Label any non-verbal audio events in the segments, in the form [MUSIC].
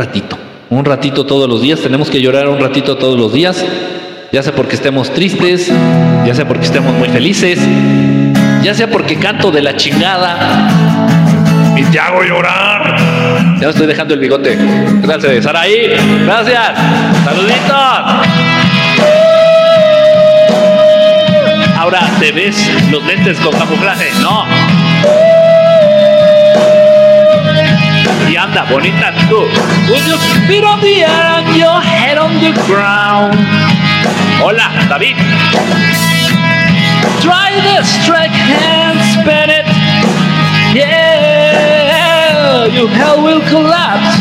ratito, un ratito todos los días, tenemos que llorar un ratito todos los días, ya sea porque estemos tristes, ya sea porque estemos muy felices, ya sea porque canto de la chingada y te hago llorar. Ya estoy dejando el bigote. Gracias, Saraí. Gracias. Saluditos. Ahora te ves los lentes con camuflaje. No. Y anda, bonita tú. With your feet on the air and your head on the ground. Hola, David. Try the strike and spin it. Yeah, your hell will collapse.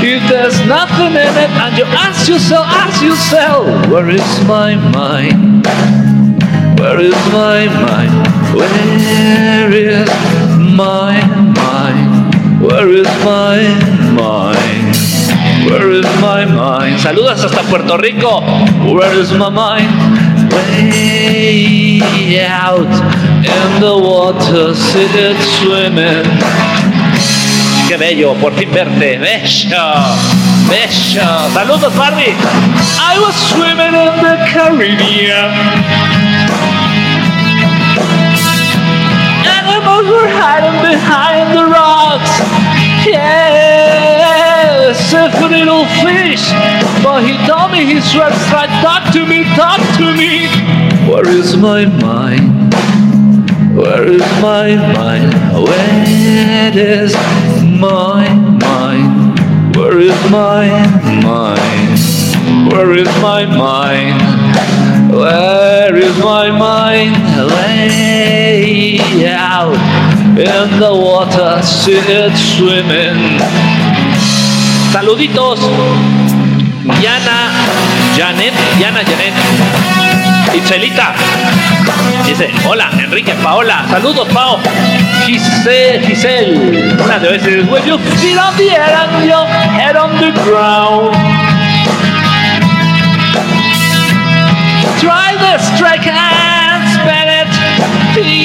If there's nothing in it, and you ask yourself, ask yourself, where is my mind? Where is my mind? Where is my mind? Where is my mind? Where is my mind? Saludos hasta Puerto Rico. Where is my mind? Way out in the water, sit it swimming. Qué bello, por fin verte. Bello, bello. Saludos, Barbie. I was swimming in the Caribbean. Animals were hiding behind the rocks. Yes, a little fish. But he told me he swears right. Talk to me, talk to me. Where is my mind? Where is my mind? Where is my mind? Where is my mind? Where is my mind? Where is my mind? Way out in the water, sit swimming. Saluditos. Yana, Janet, Yana, Janet. Itzelita. Dice, hola, Enrique, Paola. Saludos, Pao. Giselle, Giselle. Una de veces. When you feet on the air and your head on the ground. Try the strike and spin it.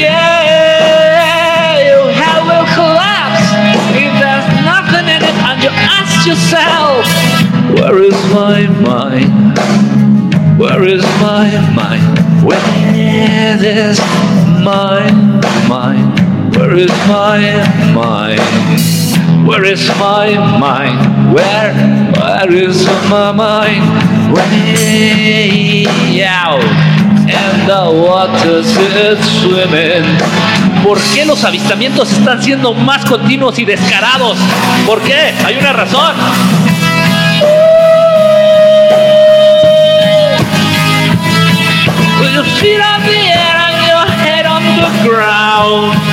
Yeah, ask yourself, Where is my mind? Where is my mind? Where is my mind? Where is my mind? Where is my mind? Where, where is my mind? Way out and the swimming. ¿Por qué los avistamientos están siendo más continuos y descarados? ¿Por qué? Hay una razón. Ground.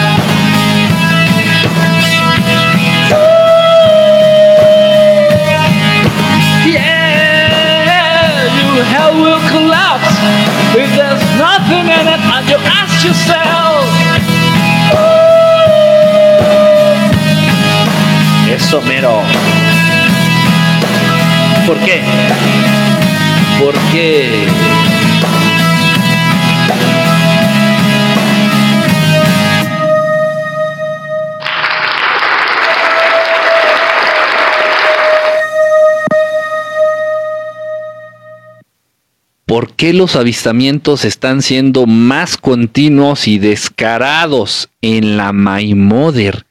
Qué los avistamientos están siendo más continuos y descarados en la My Mother,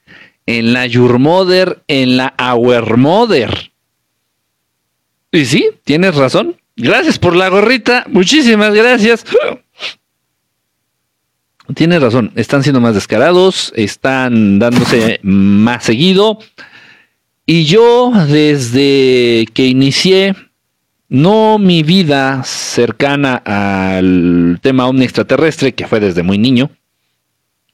en la Your Mother, en la Our Mother? Y sí, tienes razón. Gracias por la gorrita. Muchísimas gracias. Tienes razón. Están siendo más descarados, están dándose más seguido. Y yo desde que inicié no mi vida cercana al tema ovni extraterrestre, que fue desde muy niño,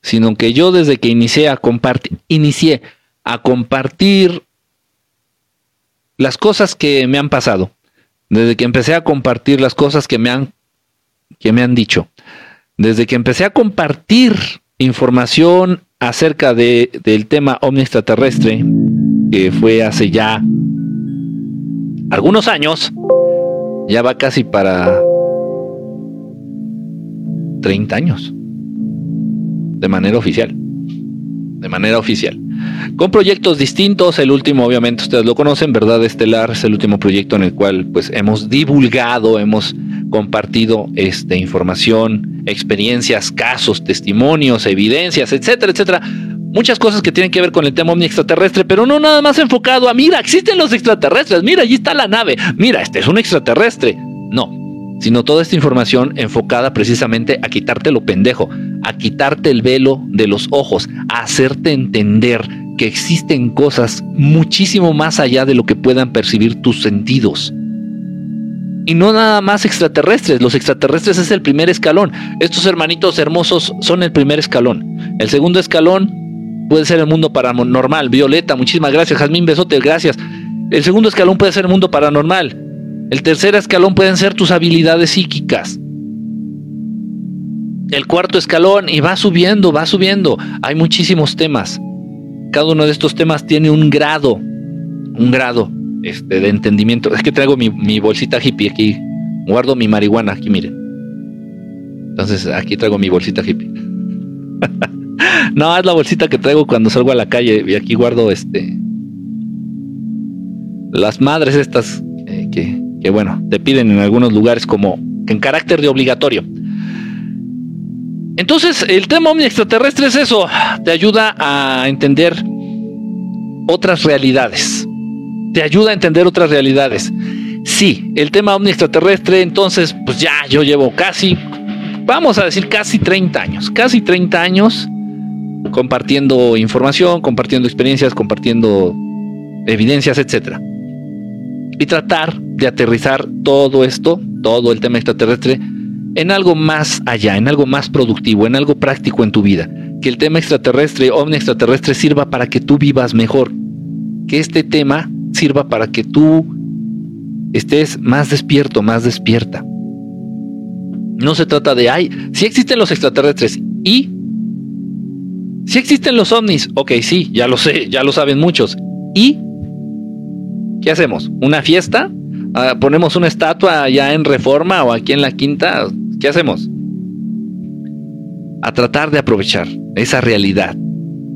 sino que yo desde que inicié a compartir, inicié a compartir las cosas que me han pasado, desde que empecé a compartir las cosas que me han, que me han dicho, desde que empecé a compartir información acerca de, del tema ovni extraterrestre, que fue hace ya algunos años, ya va casi para 30 años. De manera oficial. De manera oficial. con proyectos distintos. El último, obviamente, ustedes lo conocen, Verdad Estelar es el último proyecto en el cual pues hemos divulgado, hemos compartido este, información, experiencias, casos, testimonios, evidencias, etcétera, etcétera. Muchas cosas que tienen que ver con el tema omni extraterrestre, pero no nada más enfocado a, mira, existen los extraterrestres, mira, allí está la nave, mira, este es un extraterrestre. No, sino toda esta información enfocada precisamente a quitarte lo pendejo, a quitarte el velo de los ojos, a hacerte entender que existen cosas muchísimo más allá de lo que puedan percibir tus sentidos. Y no nada más extraterrestres, los extraterrestres es el primer escalón. Estos hermanitos hermosos son el primer escalón. El segundo escalón puede ser el mundo paranormal. Violeta, muchísimas gracias. Jazmín Besote, gracias. El segundo escalón puede ser el mundo paranormal. El tercer escalón pueden ser tus habilidades psíquicas. El cuarto escalón y va subiendo, va subiendo. Hay muchísimos temas. Cada uno de estos temas tiene un grado, un grado este, de entendimiento. Es que traigo mi, mi bolsita hippie aquí. Guardo mi marihuana aquí, miren. Entonces aquí traigo mi bolsita hippie. [LAUGHS] no, es la bolsita que traigo cuando salgo a la calle y aquí guardo este las madres estas eh, que, que bueno, te piden en algunos lugares como en carácter de obligatorio. Entonces, el tema omni extraterrestre es eso, te ayuda a entender otras realidades. Te ayuda a entender otras realidades. Sí, el tema omni extraterrestre, entonces, pues ya yo llevo casi, vamos a decir casi 30 años, casi 30 años compartiendo información, compartiendo experiencias, compartiendo evidencias, etcétera y tratar de aterrizar todo esto, todo el tema extraterrestre, en algo más allá, en algo más productivo, en algo práctico en tu vida. Que el tema extraterrestre, ovni extraterrestre, sirva para que tú vivas mejor. Que este tema sirva para que tú estés más despierto, más despierta. No se trata de, ay, si existen los extraterrestres y... Si existen los ovnis, ok, sí, ya lo sé, ya lo saben muchos. ¿Y ¿Qué hacemos? ¿Una fiesta? Ah, ¿Ponemos una estatua allá en Reforma o aquí en la Quinta? ¿Qué hacemos? A tratar de aprovechar esa realidad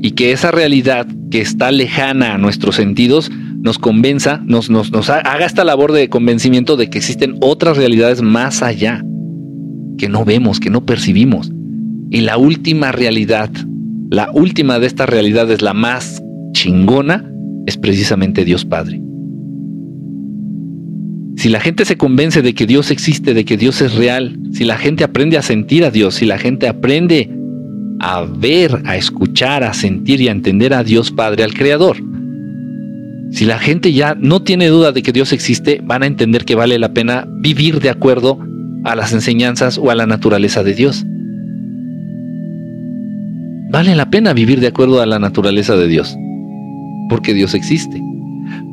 y que esa realidad que está lejana a nuestros sentidos nos convenza, nos, nos haga esta labor de convencimiento de que existen otras realidades más allá, que no vemos, que no percibimos. Y la última realidad, la última de estas realidades, la más chingona, es precisamente Dios Padre. Si la gente se convence de que Dios existe, de que Dios es real, si la gente aprende a sentir a Dios, si la gente aprende a ver, a escuchar, a sentir y a entender a Dios Padre, al Creador, si la gente ya no tiene duda de que Dios existe, van a entender que vale la pena vivir de acuerdo a las enseñanzas o a la naturaleza de Dios. Vale la pena vivir de acuerdo a la naturaleza de Dios, porque Dios existe.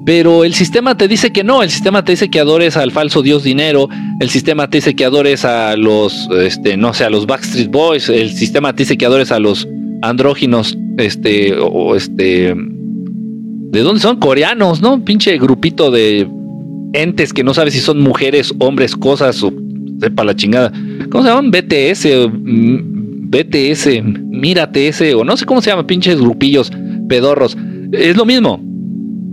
Pero el sistema te dice que no, el sistema te dice que adores al falso dios dinero, el sistema te dice que adores a los, este, no sé, a los Backstreet Boys, el sistema te dice que adores a los andróginos, este, o este, ¿de dónde son? Coreanos, ¿no? Pinche grupito de entes que no sabes si son mujeres, hombres, cosas, o sepa la chingada. ¿Cómo se llaman? BTS, BTS, Mírate ese, o no sé cómo se llama, pinches grupillos pedorros. Es lo mismo.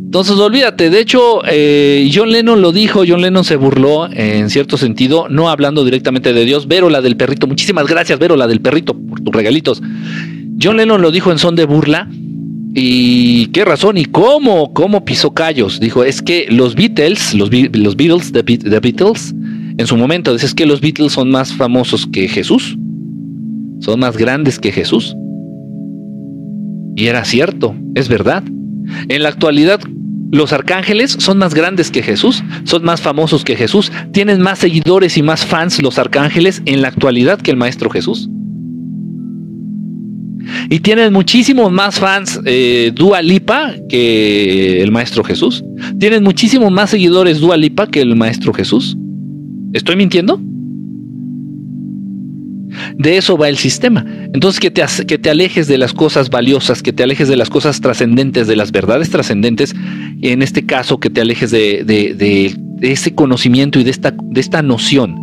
Entonces olvídate, de hecho eh, John Lennon lo dijo, John Lennon se burló en cierto sentido, no hablando directamente de Dios, Vero la del perrito, muchísimas gracias Vero la del perrito por tus regalitos. John Lennon lo dijo en son de burla y qué razón y cómo, cómo pisó callos. Dijo, es que los Beatles, los, Beatles, the, Beatles, en su momento, dices que los Beatles son más famosos que Jesús, son más grandes que Jesús. Y era cierto, es verdad. En la actualidad, los arcángeles son más grandes que Jesús, son más famosos que Jesús, tienen más seguidores y más fans los arcángeles en la actualidad que el Maestro Jesús. Y tienen muchísimos más fans eh, Dua Lipa que el Maestro Jesús. Tienen muchísimos más seguidores Dua Lipa que el Maestro Jesús. ¿Estoy mintiendo? De eso va el sistema. Entonces, que te, que te alejes de las cosas valiosas, que te alejes de las cosas trascendentes, de las verdades trascendentes, en este caso, que te alejes de, de, ese conocimiento y de esta, de esta noción,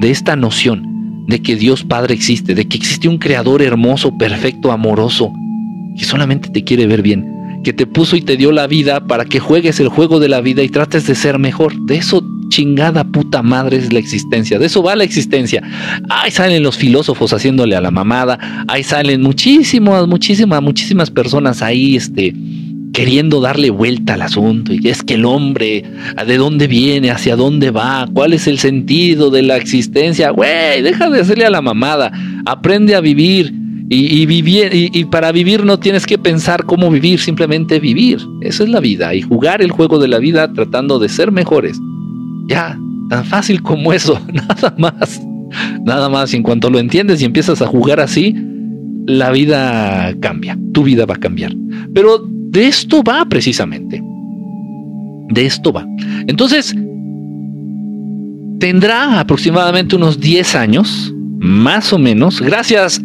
de esta noción de que Dios Padre existe, de que existe un creador hermoso, perfecto, amoroso, que solamente te quiere ver bien. Que te puso y te dio la vida para que juegues el juego de la vida y trates de ser mejor. De eso chingada puta madre es la existencia. De eso va la existencia. Ahí salen los filósofos haciéndole a la mamada. Ahí salen muchísimas, muchísimas, muchísimas personas ahí, este, queriendo darle vuelta al asunto. Y es que el hombre, ¿de dónde viene? ¿Hacia dónde va? ¿Cuál es el sentido de la existencia? Güey, deja de hacerle a la mamada. Aprende a vivir y, vivir, y, para vivir no tienes que pensar cómo vivir, simplemente vivir. Esa es la vida. Y jugar el juego de la vida tratando de ser mejores. Ya, tan fácil como eso, [LAUGHS] nada más. Nada más. Y en cuanto lo entiendes y empiezas a jugar así, la vida cambia. Tu vida va a cambiar. Pero de esto va precisamente. De esto va. Entonces, tendrá aproximadamente unos 10 años, más o menos. Gracias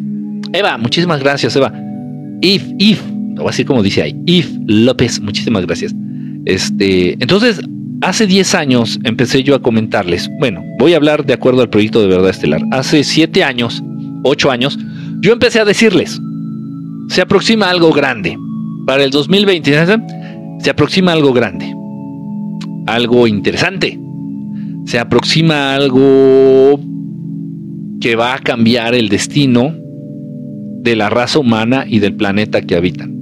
Eva, muchísimas gracias, Eva. If, if, o así como dice ahí, If López, muchísimas gracias. Este, entonces, hace 10 años empecé yo a comentarles, bueno, voy a hablar de acuerdo al proyecto de Verdad Estelar. Hace 7 años, 8 años, yo empecé a decirles, se aproxima algo grande. Para el 2020 se aproxima algo grande. Algo interesante. Se aproxima algo que va a cambiar el destino de la raza humana y del planeta que habitan.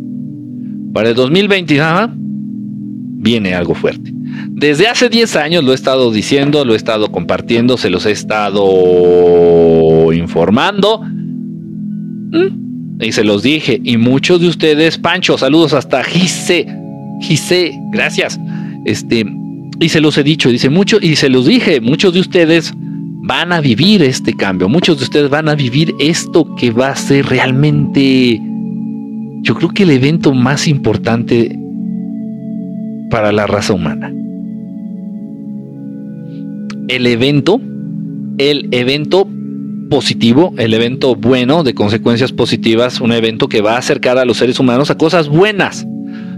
Para el 2020 viene algo fuerte. Desde hace 10 años lo he estado diciendo, lo he estado compartiendo, se los he estado informando. Mm, y se los dije. Y muchos de ustedes, Pancho, saludos hasta Gise. Gise, gracias. Este, y se los he dicho, dice mucho, y se los dije, muchos de ustedes van a vivir este cambio. Muchos de ustedes van a vivir esto que va a ser realmente, yo creo que el evento más importante para la raza humana. El evento, el evento positivo, el evento bueno de consecuencias positivas, un evento que va a acercar a los seres humanos a cosas buenas.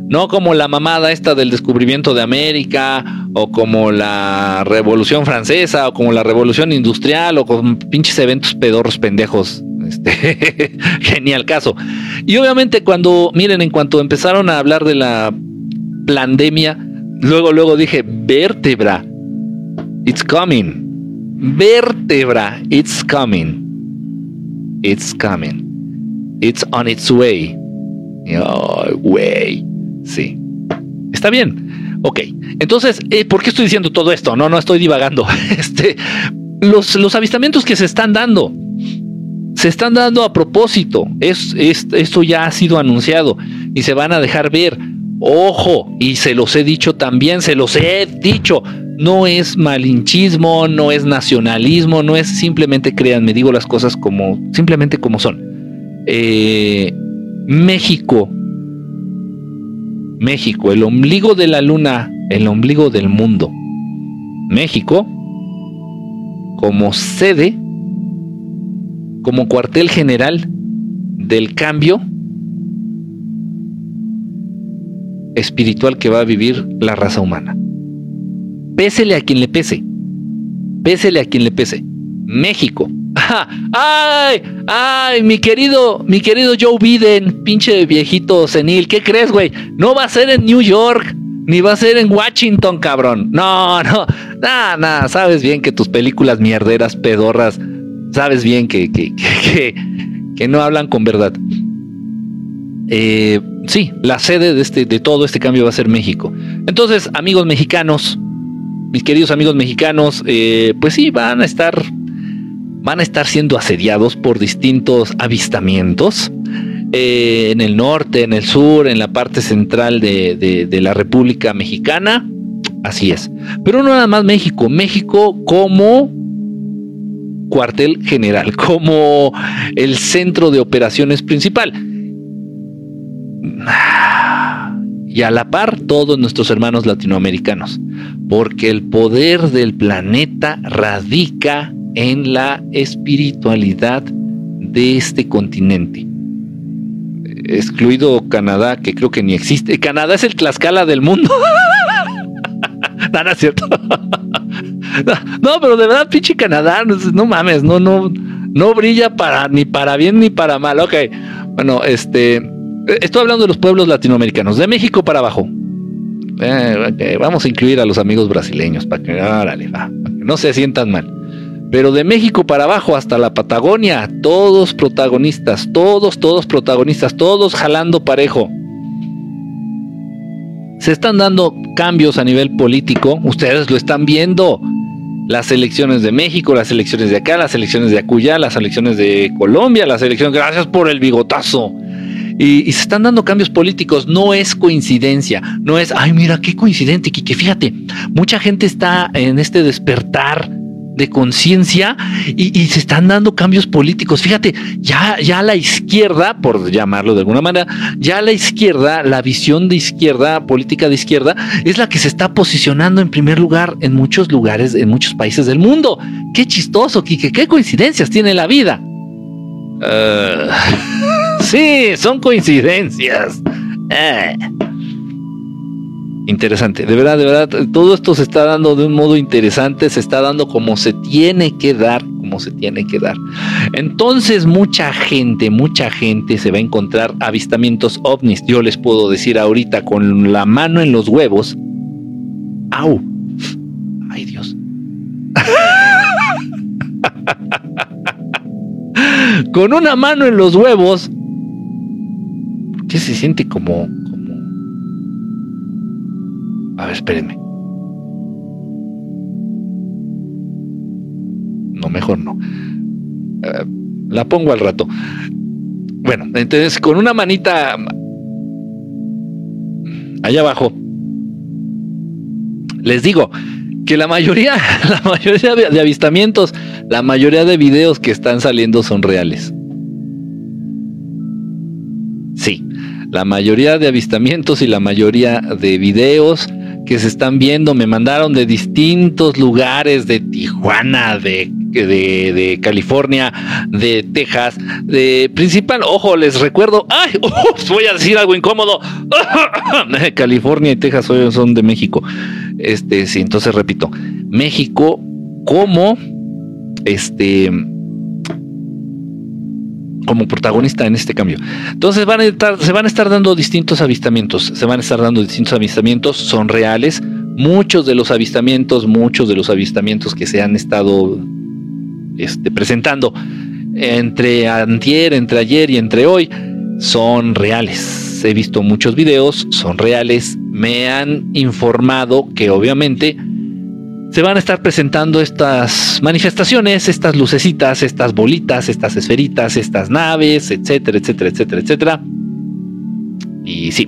No como la mamada esta del descubrimiento de América, o como la Revolución Francesa, o como la Revolución Industrial, o con pinches eventos pedorros pendejos. Este, [LAUGHS] genial caso. Y obviamente cuando, miren, en cuanto empezaron a hablar de la pandemia, luego, luego dije, vértebra, it's coming. Vértebra, it's coming. It's coming. It's on its way. Oh, way. Sí. Está bien. Ok. Entonces, eh, ¿por qué estoy diciendo todo esto? No, no estoy divagando. [LAUGHS] Este, los, los avistamientos que se están dando se están dando a propósito. Es, esto ya ha sido anunciado y se van a dejar ver. Ojo, y se los he dicho también, se los he dicho. No es malinchismo, no es nacionalismo, no es simplemente créanme, digo las cosas como simplemente como son. Eh, México México, el ombligo de la luna, el ombligo del mundo. México, como sede, como cuartel general del cambio espiritual que va a vivir la raza humana. Pésele a quien le pese. Pésele a quien le pese. México [LAUGHS] ¡Ay! ¡Ay! Mi querido, mi querido Joe Biden, pinche viejito senil. ¿Qué crees, güey? No va a ser en New York, ni va a ser en Washington, cabrón. No, [LAUGHS] no. Nada, nada. Sabes bien que tus películas mierderas, pedorras, sabes bien [LAUGHS] que, que, que, no hablan con verdad. Eh, sí, la sede de, este, de todo este cambio va a ser México. Entonces, amigos mexicanos, mis queridos amigos mexicanos, eh, pues sí, van a estar van a estar siendo asediados por distintos avistamientos eh, en el norte, en el sur, en la parte central de, la República Mexicana. Así es. Pero no nada más México, México como cuartel general, [LAUGHS] como el centro de operaciones principal. [SIGHS] Y a la par todos nuestros hermanos latinoamericanos, porque el poder del planeta radica en la espiritualidad de este continente. Excluido Canadá, que creo que ni existe. Canadá es el Tlaxcala del mundo. [LAUGHS] no, es cierto. [LAUGHS] no, pero de verdad, pinche Canadá, no, mames, no, no, no brilla para ni para bien ni para mal. Ok, bueno, este, Estoy hablando de los pueblos latinoamericanos, de México para abajo. Eh, vamos a incluir a los amigos brasileños para que no se sientan mal. Pero de México para abajo hasta la Patagonia, todos protagonistas, todos, todos protagonistas, todos jalando parejo. Se están dando cambios a nivel político, ustedes lo están viendo. Las elecciones de México, las elecciones de acá, las elecciones de Acuya, las elecciones de Colombia, las elecciones, gracias por el bigotazo. Y, se están dando cambios políticos, no es coincidencia, no es, ay, mira, qué coincidente, que fíjate, mucha gente está en este despertar de conciencia y, se están dando cambios políticos. Fíjate, ya, ya la izquierda, por llamarlo de alguna manera, ya la izquierda, la visión de izquierda, política de izquierda, es la que se está posicionando en primer lugar en muchos lugares, en muchos países del mundo. Qué chistoso, Kike, qué coincidencias tiene la vida. Uh, [LAUGHS] sí, son coincidencias. Eh. Interesante, de verdad, de verdad, todo esto se está dando de un modo interesante, se está dando como se tiene que dar, como se tiene que dar. Entonces mucha gente, mucha gente se va a encontrar avistamientos ovnis, yo les puedo decir ahorita con la mano en los huevos. ¡Au! ¡Ay Dios! [LAUGHS] con una mano en los huevos, ¿qué se siente como a ver, espérenme. No, mejor no. Eh, la pongo al rato. Bueno, entonces con una manita allá abajo, les digo que la mayoría, [LAUGHS] la mayoría de avistamientos, la mayoría de videos que están saliendo son reales. Sí, la mayoría de avistamientos y la mayoría de videos que se están viendo. Me mandaron de distintos lugares, de Tijuana, de, de, California, de Texas, de principal, ojo, les recuerdo, ay, [LAUGHS] voy a decir algo incómodo. [LAUGHS] California y Texas son de México. Este, sí, entonces repito, México como este como protagonista en este cambio. Entonces se van a estar dando distintos avistamientos, se van a estar dando distintos avistamientos, son reales. Muchos de los avistamientos, muchos de los avistamientos que se han estado este, presentando entre antier, entre ayer y entre hoy, son reales. He visto muchos videos, son reales. Me han informado que obviamente se van a estar presentando estas manifestaciones, estas lucecitas, estas bolitas, estas esferitas, estas naves, etcétera, etcétera, etcétera, etcétera. Y sí,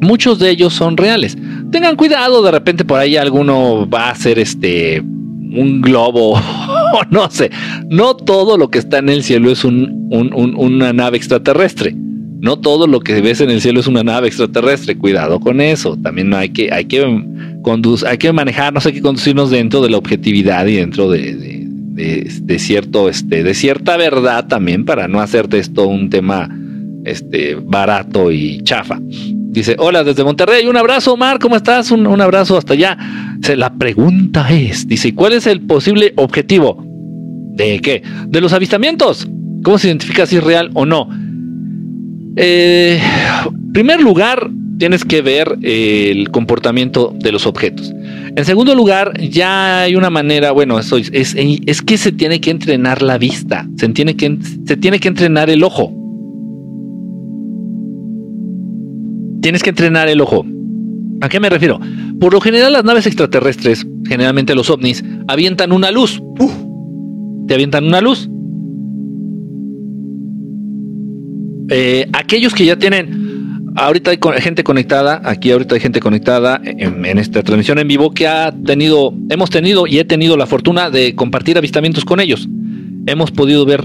muchos de ellos son reales. Tengan cuidado, de repente por ahí alguno va a ser este un globo [LAUGHS] o no sé. No todo lo que está en el cielo es un, una nave extraterrestre. No todo lo que ves en el cielo es una nave extraterrestre. Cuidado con eso. También hay que, hay que hay que manejarnos, hay que conducirnos dentro de la objetividad y dentro de, de, cierto, este, de cierta verdad también para no hacer de esto un tema este, barato y chafa. Dice, hola desde Monterrey, un abrazo, Omar, ¿cómo estás? Un, un abrazo hasta allá. la pregunta es, dice, ¿cuál es el posible objetivo? ¿De qué? De los avistamientos. ¿Cómo se identifica si es real o no? Eh, primer lugar, tienes que ver el comportamiento de los objetos. En segundo lugar, ya hay una manera, bueno, eso es, es, que se tiene que entrenar la vista, se tiene, que, se tiene que entrenar el ojo. Tienes que entrenar el ojo. ¿A qué me refiero? Por lo general las naves extraterrestres, generalmente los ovnis, avientan una luz. te avientan una luz. Eh, aquellos que ya tienen ahorita hay gente conectada, aquí ahorita hay gente conectada en, esta transmisión en vivo que ha tenido, hemos tenido y he tenido la fortuna de compartir avistamientos con ellos. Hemos podido ver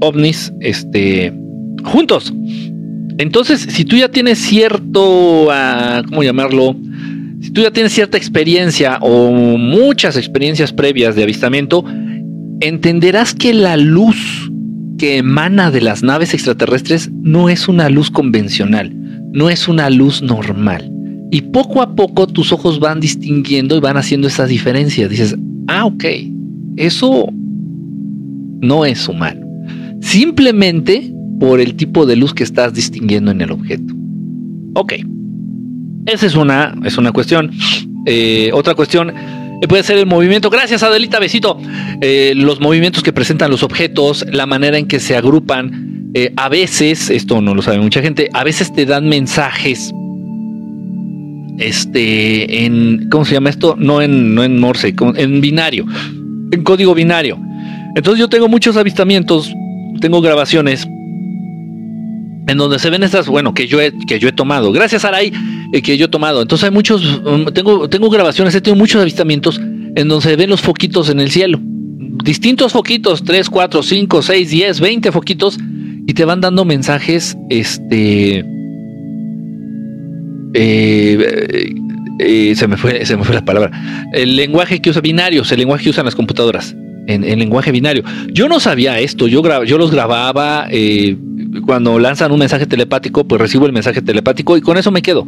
ovnis, este, juntos. Entonces, si tú ya tienes cierto, uh, ¿cómo llamarlo? Si tú ya tienes cierta experiencia o muchas experiencias previas de avistamiento, entenderás que la luz que emana de las naves extraterrestres no es una luz convencional no es una luz normal. Y poco a poco tus ojos van distinguiendo y van haciendo esas diferencias. Dices, ah, ok, eso no es humano. Simplemente por el tipo de luz que estás distinguiendo en el objeto. Ok. Esa es una, es una cuestión. Eh, otra cuestión puede ser el movimiento. Gracias, Adelita, besito. Eh, los movimientos que presentan los objetos, la manera en que se agrupan. a veces, esto no lo sabe mucha gente, a veces te dan mensajes. Este, en, ¿cómo se llama esto? No en, no en Morse, en binario, en código binario. Entonces yo tengo muchos avistamientos, tengo grabaciones en donde se ven estas, bueno, que yo he, que yo he tomado. Gracias, Aray, eh, que yo he tomado. Entonces hay muchos, um, tengo, tengo grabaciones, he tenido muchos avistamientos en donde se ven los foquitos en el cielo. Distintos foquitos, 3, 4, 5, 6, 10, 20 foquitos, y te van dando mensajes, este... Eh, eh, se, me fue, [LAUGHS] se me fue la palabra. El lenguaje que usa binarios, el lenguaje que usan las computadoras. En, lenguaje binario. Yo no sabía esto, yo, yo los grababa, cuando lanzan un mensaje telepático, pues recibo el mensaje telepático y con eso me quedo.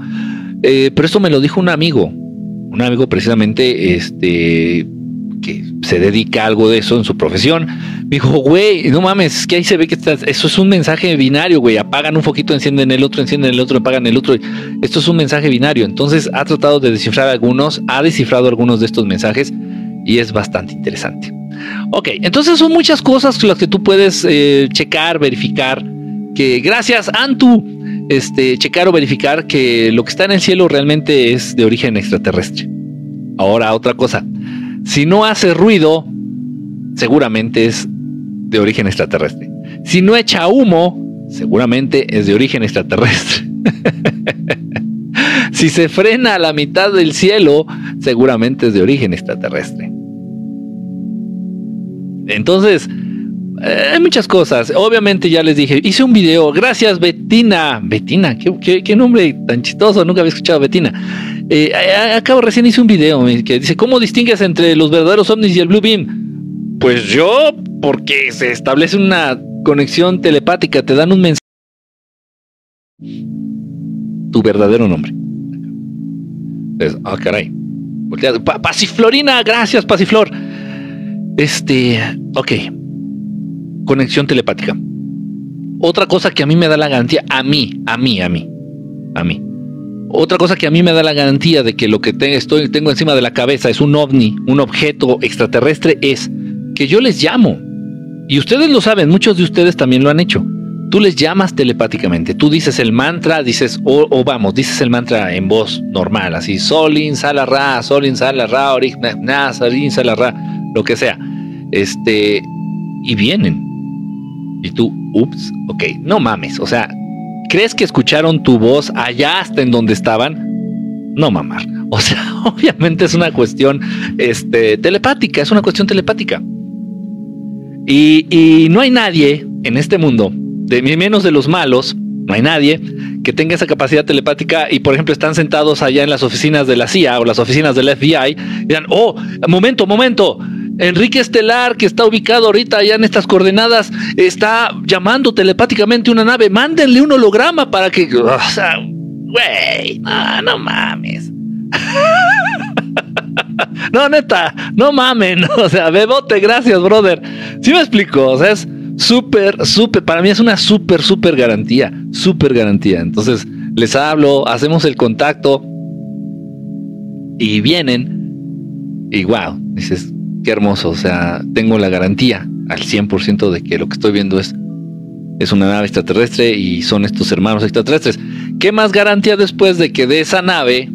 Eh, pero esto me lo dijo un amigo, un amigo precisamente este que se dedica a algo de eso en su profesión. Me dijo, güey, no mames, que ahí se ve que eso es un mensaje binario, güey. Apagan un foquito, encienden el otro, encienden el otro, apagan el otro. Esto es un mensaje binario. Entonces ha tratado de descifrar algunos, ha descifrado algunos de estos mensajes y es bastante interesante. Ok, entonces son muchas cosas las que tú puedes eh, checar, verificar que gracias Antu, este, checar o verificar que lo que está en el cielo realmente es de origen extraterrestre. Ahora otra cosa, si no hace ruido, seguramente es de origen extraterrestre. Si no echa humo, seguramente es de origen extraterrestre. [LAUGHS] si se frena a la mitad del cielo, seguramente es de origen extraterrestre. Entonces, eh, hay muchas cosas. Obviamente ya les dije, hice un video. Gracias, Betina. Betina, qué, nombre tan chistoso. Nunca había escuchado Betina. Eh, acabo recién hice un video que dice, ¿cómo distingues entre los verdaderos ovnis y el Blue Beam? Pues yo, porque se establece una conexión telepática, te dan un mensaje. Tu verdadero nombre. ah, caray. Pasiflorina, gracias, Pasiflor. Este, ok conexión telepática. Otra cosa que a mí me da la garantía, a mí, a mí, a mí, a mí. Otra cosa que a mí me da la garantía de que lo que estoy, tengo encima de la cabeza es un ovni, un objeto extraterrestre, es que yo les llamo. Y ustedes lo saben, muchos de ustedes también lo han hecho. Tú les llamas telepáticamente, tú dices el mantra, dices, o, vamos, dices el mantra en voz normal, así, Solin, Salarra, Solin, Salarra, Orig, Solin, Salarra, lo que sea. Este, y vienen. Y tú, ups, ok, no mames, o sea, ¿crees que escucharon tu voz allá hasta en donde estaban? No mamar. O sea, [LAUGHS] obviamente es una cuestión este, telepática, es una cuestión telepática. Y, y no hay nadie en este mundo, de menos de los malos, no hay nadie que tenga esa capacidad telepática y, por ejemplo, están sentados allá en las oficinas de la CIA o las oficinas del FBI y dirán, oh, momento, momento, Enrique Estelar, que está ubicado ahorita allá en estas coordenadas, está llamando telepáticamente una nave. Mándenle un holograma para que. O sea, güey, no, no mames. [LAUGHS] no, neta, no mamen. [LAUGHS] O sea, bebote, gracias, brother. Sí me explico, o sea, es súper, súper, para mí es una súper, súper garantía, súper garantía. Entonces, les hablo, hacemos el contacto y vienen y wow, dices, qué hermoso, o sea, tengo la garantía al 100% de que lo que estoy viendo es, es una nave extraterrestre y son estos hermanos extraterrestres. ¿Qué más garantía después de que de esa nave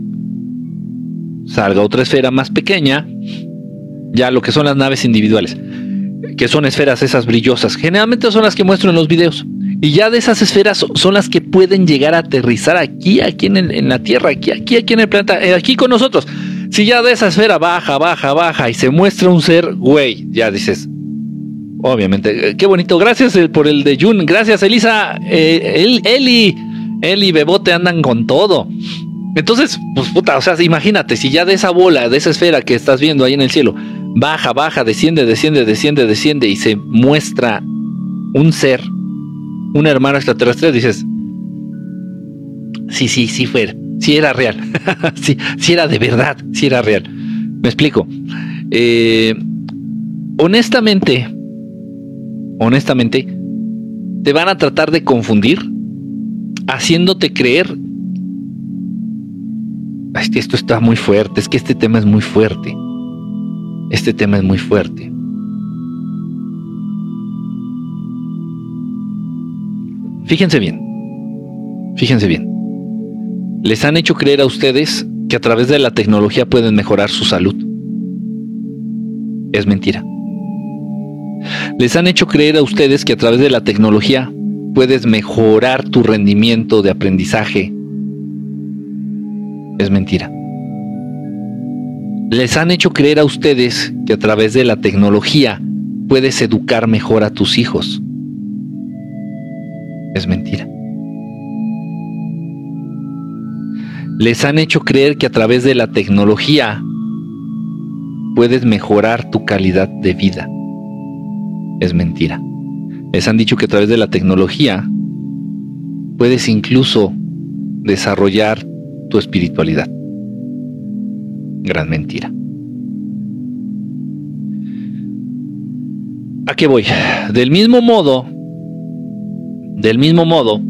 salga otra esfera más pequeña? Ya lo que son las naves individuales, que son esferas esas brillosas, generalmente son las que muestro en los videos. Y ya de esas esferas son las que pueden llegar a aterrizar aquí, aquí en, la Tierra, aquí, aquí, aquí en el planeta, eh, aquí con nosotros. Si ya de esa esfera baja, baja, baja y se muestra un ser, güey, ya dices, obviamente, eh, qué bonito, gracias eh, por el de Jun, gracias Elisa, eh, Eli, Eli, Bebote andan con todo. Entonces, pues puta, o sea, imagínate, si ya de esa bola, de esa esfera que estás viendo ahí en el cielo, baja, baja, desciende, desciende, desciende, desciende y se muestra un ser, un hermano extraterrestre, dices, sí, sí, sí fue, si era real, [LAUGHS] si, era de verdad, si era real. Me explico. Eh, honestamente, honestamente, te van a tratar de confundir, haciéndote creer. Es que esto está muy fuerte, es que este tema es muy fuerte. Este tema es muy fuerte. Fíjense bien, fíjense bien. Les han hecho creer a ustedes que a través de la tecnología pueden mejorar su salud. Es mentira. Les han hecho creer a ustedes que a través de la tecnología puedes mejorar tu rendimiento de aprendizaje. Es mentira. Les han hecho creer a ustedes que a través de la tecnología puedes educar mejor a tus hijos. Es mentira. Les han hecho creer que a través de la tecnología puedes mejorar tu calidad de vida es mentira. Les han dicho que a través de la tecnología puedes incluso desarrollar tu espiritualidad. Gran mentira. ¿A qué voy? Del mismo modo, del mismo modo,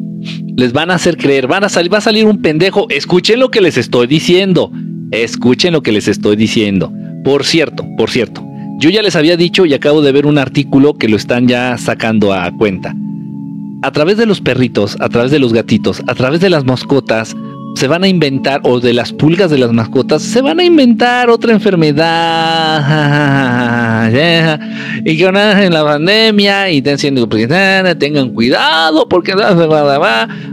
les van a hacer creer, van a salir, va a salir un pendejo. Escuchen lo que les estoy diciendo. Escuchen lo que les estoy diciendo. Por cierto, por cierto, yo ya les había dicho y acabo de ver un artículo que lo están ya sacando a cuenta. A través de los perritos, a través de los gatitos, a través de las mascotas, se van a inventar, o de las pulgas de las mascotas, se van a inventar otra enfermedad. y que en la pandemia y están pues, tengan cuidado porque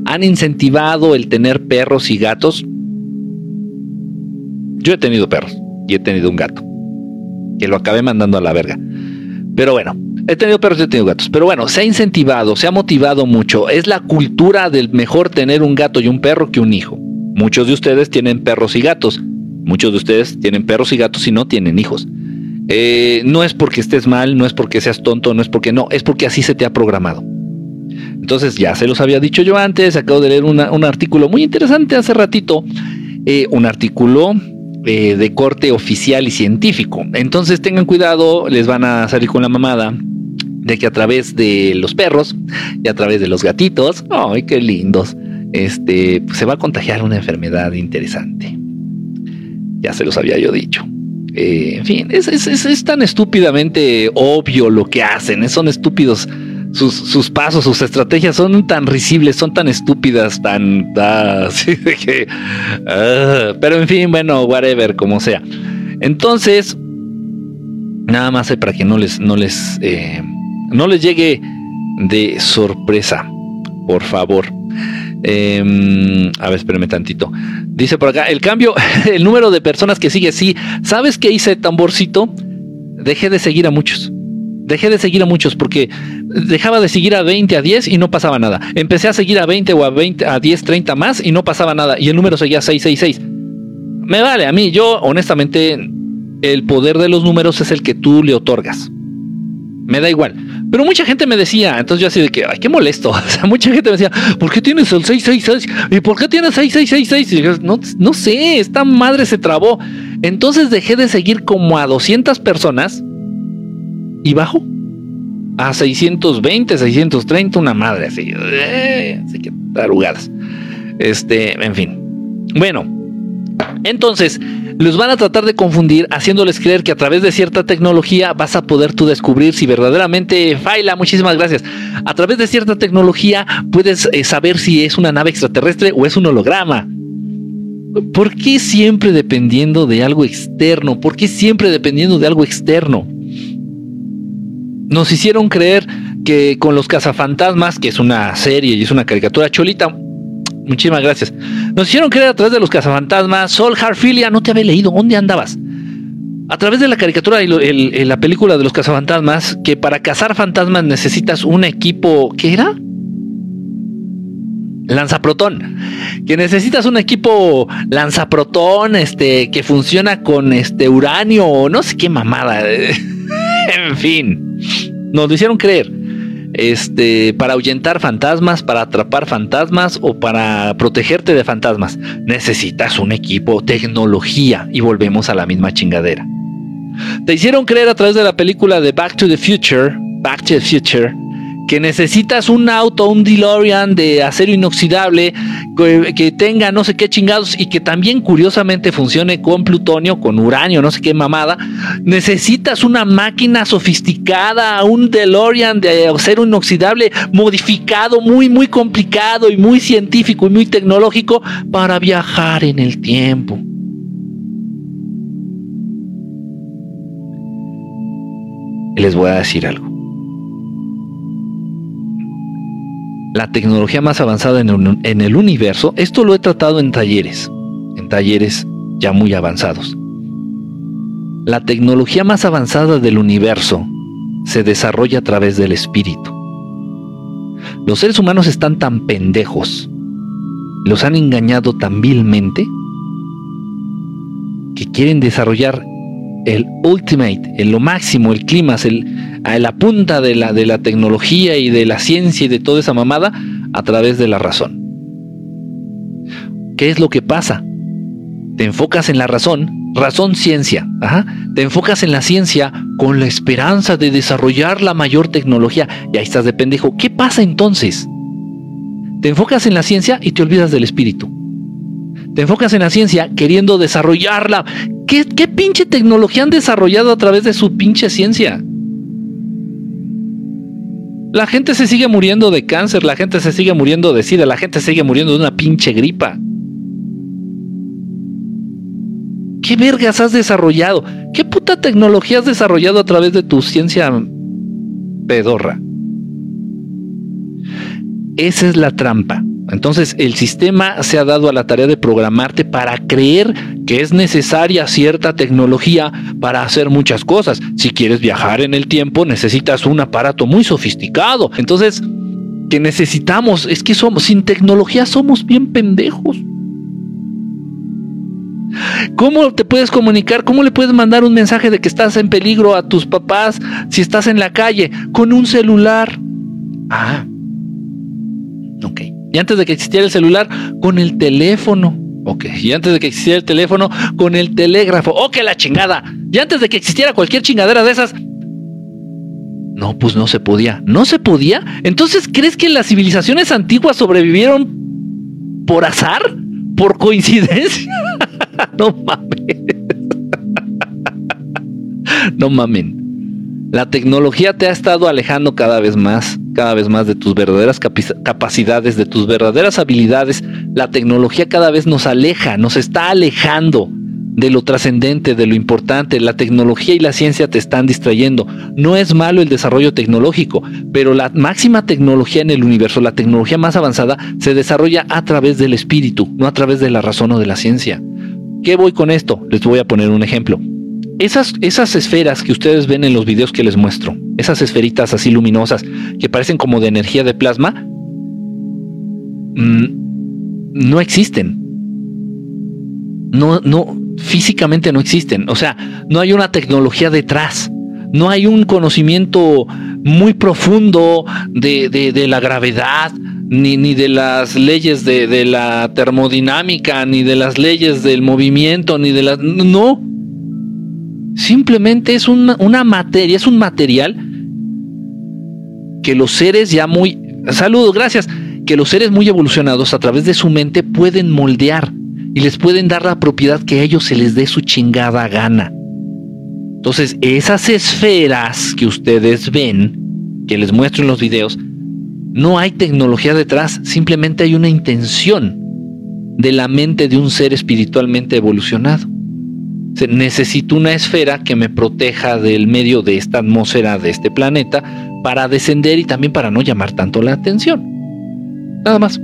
han incentivado el tener perros y gatos. Yo he tenido perros y he tenido un gato que lo acabé mandando a la verga. Pero bueno, he tenido perros y he tenido gatos. Pero bueno, se ha incentivado, se ha motivado mucho. Es la cultura del mejor tener un gato y un perro que un hijo. Muchos de ustedes tienen perros y gatos. Muchos de ustedes tienen perros y gatos y no tienen hijos. Eh, no es porque estés mal, no es porque seas tonto, no es porque no, es porque así se te ha programado. Entonces ya se los había dicho yo antes, acabo de leer un artículo muy interesante hace ratito, eh, un artículo eh, de corte oficial y científico. Entonces tengan cuidado, les van a salir con la mamada de que a través de los perros y a través de los gatitos, ay, qué lindos, este, pues, se va a contagiar una enfermedad interesante. Ya se los había yo dicho. Eh, en fin, es, es, tan estúpidamente obvio lo que hacen, son estúpidos sus, pasos, sus estrategias son tan risibles, son tan estúpidas, tan... [LAUGHS] de que, ah, pero en fin, bueno, whatever, como sea. Entonces, nada más para que no les, no les, eh, no les llegue de sorpresa, por favor. Em, a ver, espérame tantito. Dice por acá, el cambio, [LAUGHS] el número de personas que sigue, sí. ¿Sabes qué hice, tamborcito? Dejé de seguir a muchos dejé de seguir a muchos porque dejaba de seguir a 20, a 10 y no pasaba nada. Empecé a seguir a 20 o a 20, a 10, 30 más y no pasaba nada. Y el número seguía 666. Me vale a mí. Yo, honestamente, el poder de los números es el que tú le otorgas. Me da igual. Pero mucha gente me decía, entonces yo así de que, ay, qué molesto. [LAUGHS] O sea, mucha gente me decía, ¿por qué tienes el 666? ¿Y por qué tienes 6666? Y yo, no, no sé, esta madre se trabó. Entonces dejé de seguir como a 200 personas y bajo a 620, 630, una madre así. Eh, así que tarugadas. Este, en fin. Bueno, entonces los van a tratar de confundir haciéndoles creer que a través de cierta tecnología vas a poder tú descubrir si verdaderamente Faila, muchísimas gracias. A través de cierta tecnología puedes eh, saber si es una nave extraterrestre o es un holograma. ¿Por qué siempre dependiendo de algo externo? ¿Por qué siempre dependiendo de algo externo? Nos hicieron creer que con los cazafantasmas, que es una serie y es una caricatura cholita, muchísimas gracias. Nos hicieron creer a través de los cazafantasmas, Sol Harfilia, no te había leído, ¿dónde andabas? A través de la caricatura y la película de los cazafantasmas, que para cazar fantasmas necesitas un equipo, ¿qué era? Lanzaprotón. Que necesitas un equipo lanzaprotón, este, que funciona con este uranio no sé qué mamada. [LAUGHS] en fin, nos lo hicieron creer. Este, para ahuyentar fantasmas, para atrapar fantasmas o para protegerte de fantasmas, necesitas un equipo, tecnología y volvemos a la misma chingadera. Te hicieron creer a través de la película de Back to the Future, Back to the Future, que necesitas un auto, un DeLorean de acero inoxidable que, tenga no sé qué chingados y que también curiosamente funcione con plutonio, con uranio, no sé qué mamada, necesitas una máquina sofisticada, un DeLorean de acero inoxidable modificado, muy, muy complicado y muy científico y muy tecnológico para viajar en el tiempo. Les voy a decir algo. La tecnología más avanzada en, el universo, esto lo he tratado en talleres, en talleres ya muy avanzados. La tecnología más avanzada del universo se desarrolla a través del espíritu. Los seres humanos están tan pendejos, los han engañado tan vilmente, que quieren desarrollar el ultimate, el lo máximo, el clima, el, a la punta de la, de la tecnología y de la ciencia y de toda esa mamada a través de la razón. ¿Qué es lo que pasa? Te enfocas en la razón, razón ciencia, te enfocas en la ciencia con la esperanza de desarrollar la mayor tecnología y ahí estás de pendejo. ¿Qué pasa entonces? Te enfocas en la ciencia y te olvidas del espíritu. Te enfocas en la ciencia queriendo desarrollarla. ¿Qué, ¿Qué pinche tecnología han desarrollado a través de su pinche ciencia? La gente se sigue muriendo de cáncer, la gente se sigue muriendo de sida, la gente sigue muriendo de una pinche gripa. ¿Qué vergas has desarrollado? ¿Qué puta tecnología has desarrollado a través de tu ciencia pedorra? Esa es la trampa. Entonces el sistema se ha dado a la tarea de programarte para creer que es necesaria cierta tecnología para hacer muchas cosas. Si quieres viajar en el tiempo necesitas un aparato muy sofisticado. Entonces, que necesitamos es que somos sin tecnología somos bien pendejos. ¿Cómo te puedes comunicar? ¿Cómo le puedes mandar un mensaje de que estás en peligro a tus papás si estás en la calle? Con un celular. Ah. Ok. Y antes de que existiera el celular, con el teléfono. Ok. Y antes de que existiera el teléfono, con el telégrafo. Ok, la chingada. Y antes de que existiera cualquier chingadera de esas. No, pues no se podía. ¿No se podía? Entonces, ¿crees que las civilizaciones antiguas sobrevivieron por azar? ¿Por coincidencia? [LAUGHS] no mames. [LAUGHS] no mamen. La tecnología te ha estado alejando cada vez más, cada vez más de tus verdaderas capacidades, de tus verdaderas habilidades. La tecnología cada vez nos aleja, nos está alejando de lo trascendente, de lo importante. La tecnología y la ciencia te están distrayendo. No es malo el desarrollo tecnológico, pero la máxima tecnología en el universo, la tecnología más avanzada, se desarrolla a través del espíritu, no a través de la razón o de la ciencia. ¿Qué voy con esto? Les voy a poner un ejemplo. Esas, esas esferas que ustedes ven en los videos que les muestro, esas esferitas así luminosas que parecen como de energía de plasma, mm, no existen. No, no, físicamente no existen. O sea, no hay una tecnología detrás. No hay un conocimiento muy profundo de, la gravedad, ni, ni, de las leyes de, de, la termodinámica, ni de las leyes del movimiento, ni de las... No, Simplemente es una, materia, es un material que los seres ya muy... Saludos, gracias. Que los seres muy evolucionados a través de su mente pueden moldear y les pueden dar la propiedad que a ellos se les dé su chingada gana. Entonces, esas esferas que ustedes ven, que les muestro en los videos, no hay tecnología detrás, simplemente hay una intención de la mente de un ser espiritualmente evolucionado necesito una esfera que me proteja del medio de esta atmósfera de este planeta para descender y también para no llamar tanto la atención. Nada más.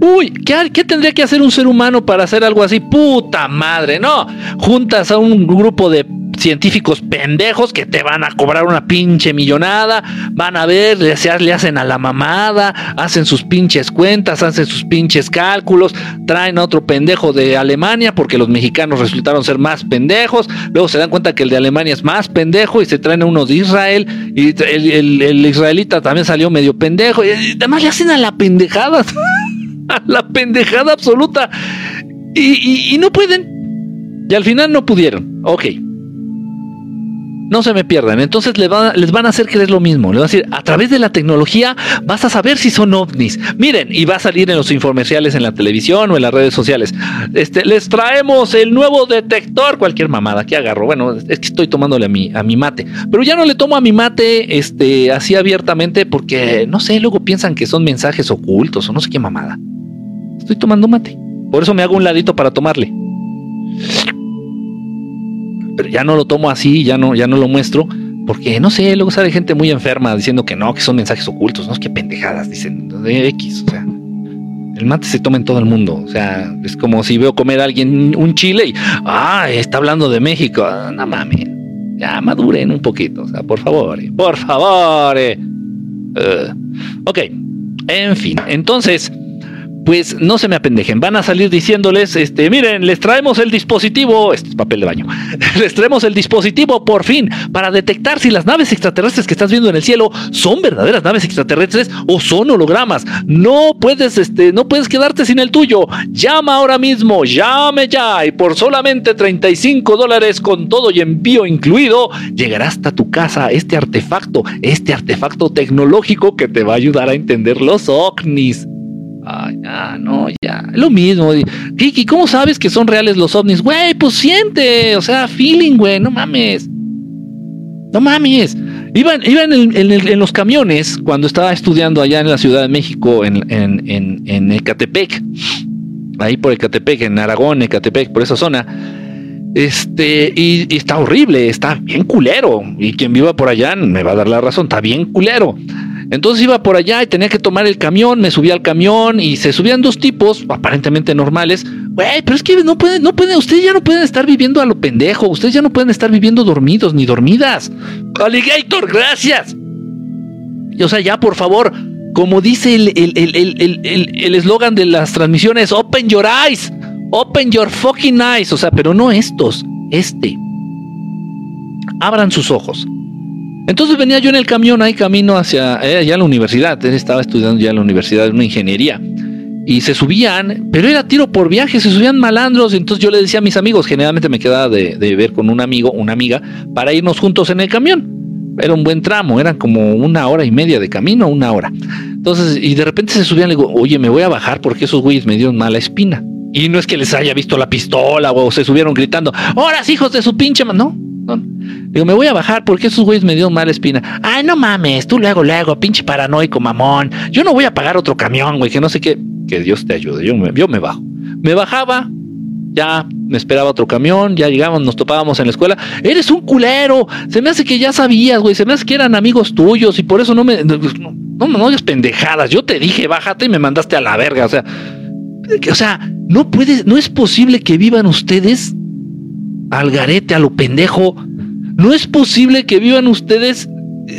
Uy, ¿qué, ¿qué, tendría que hacer un ser humano para hacer algo así? Puta madre, no. Juntas a un grupo de científicos pendejos que te van a cobrar una pinche millonada, van a ver, le, hacen a la mamada, hacen sus pinches cuentas, hacen sus pinches cálculos, traen a otro pendejo de Alemania porque los mexicanos resultaron ser más pendejos, luego se dan cuenta que el de Alemania es más pendejo y se traen a uno de Israel y el, israelita también salió medio pendejo y además le hacen a la pendejada, [LAUGHS] a la pendejada absoluta y, y no pueden. Y al final no pudieron. Ok, no se me pierdan. Entonces les van, a hacer creer lo mismo. Les van a decir, a través de la tecnología vas a saber si son ovnis. Miren, y va a salir en los infomerciales en la televisión o en las redes sociales. Este, les traemos el nuevo detector, cualquier mamada que agarro. Bueno, es que estoy tomándole a mi, a mi mate. Pero ya no le tomo a mi mate este, así abiertamente porque, no sé, luego piensan que son mensajes ocultos o no sé qué mamada. Estoy tomando mate. Por eso me hago un ladito para tomarle pero ya no lo tomo así, ya no, ya no lo muestro, porque no sé, luego sale gente muy enferma diciendo que no, que son mensajes ocultos, no es que pendejadas, dicen de X, o sea. El mate se toma en todo el mundo. O sea, es como si veo comer a alguien un chile y, ah, está hablando de México. Ah, no mames. Ya maduren un poquito. O sea, por favor, eh, por favor. Eh. ok. En fin, entonces, pues no se me apendejen, van a salir diciéndoles, este, miren, les traemos el dispositivo, este es papel de baño, [LAUGHS] les traemos el dispositivo por fin para detectar si las naves extraterrestres que estás viendo en el cielo son verdaderas naves extraterrestres o son hologramas. No puedes, este, no puedes quedarte sin el tuyo. Llama ahora mismo, llame ya y por solamente 35 dólares con todo y envío incluido, llegará hasta tu casa este artefacto, este artefacto tecnológico que te va a ayudar a entender los ovnis. Ay, ah, no, ya. Lo mismo. Kiki, ¿cómo sabes que son reales los ovnis? Güey, pues siente. O sea, feeling, güey. No mames. No mames. Iban, iban en, los camiones cuando estaba estudiando allá en la Ciudad de México, en, en, en Ecatepec. Ahí por Ecatepec, en Aragón, Ecatepec, por esa zona. Este, y, está horrible, está bien culero. Y quien viva por allá me va a dar la razón, está bien culero. Entonces iba por allá y tenía que tomar el camión, me subí al camión y se subían dos tipos, aparentemente normales. Güey, pero es que no pueden, no pueden, ustedes ya no pueden estar viviendo a lo pendejo, ustedes ya no pueden estar viviendo dormidos ni dormidas. Alligator, gracias. Y, o sea, ya por favor, como dice el eslogan el, de las transmisiones, open your eyes, open your fucking eyes, o sea, pero no estos, este. Abran sus ojos. Entonces venía yo en el camión ahí camino hacia eh, allá la universidad. Él estaba estudiando ya en la universidad de una ingeniería. Y se subían, pero era tiro por viaje, se subían malandros. Entonces yo le decía a mis amigos, generalmente me quedaba de, ver con un amigo, una amiga, para irnos juntos en el camión. Era un buen tramo, eran como una hora y media de camino, una hora. Entonces, y de repente se subían, le digo, oye, me voy a bajar porque esos güeyes me dieron mala espina. Y no es que les haya visto la pistola o se subieron gritando, ¡Horas, hijos de su pinche! No, Digo, me voy a bajar porque esos güeyes me dieron mala espina. Ay, no mames, tú luego, luego, pinche paranoico, mamón. Yo no voy a pagar otro camión, güey, que no sé qué. Que Dios te ayude. Yo me, yo me bajo. Me bajaba, ya me esperaba otro camión, ya llegamos, nos topábamos en la escuela. Eres un culero. Se me hace que ya sabías, güey. Se me hace que eran amigos tuyos y por eso no me. No, no, no, no pendejadas. Yo te dije, bájate y me mandaste a la verga. O sea, o sea, no puedes, no es posible que vivan ustedes al garete, a lo pendejo. No es posible que vivan ustedes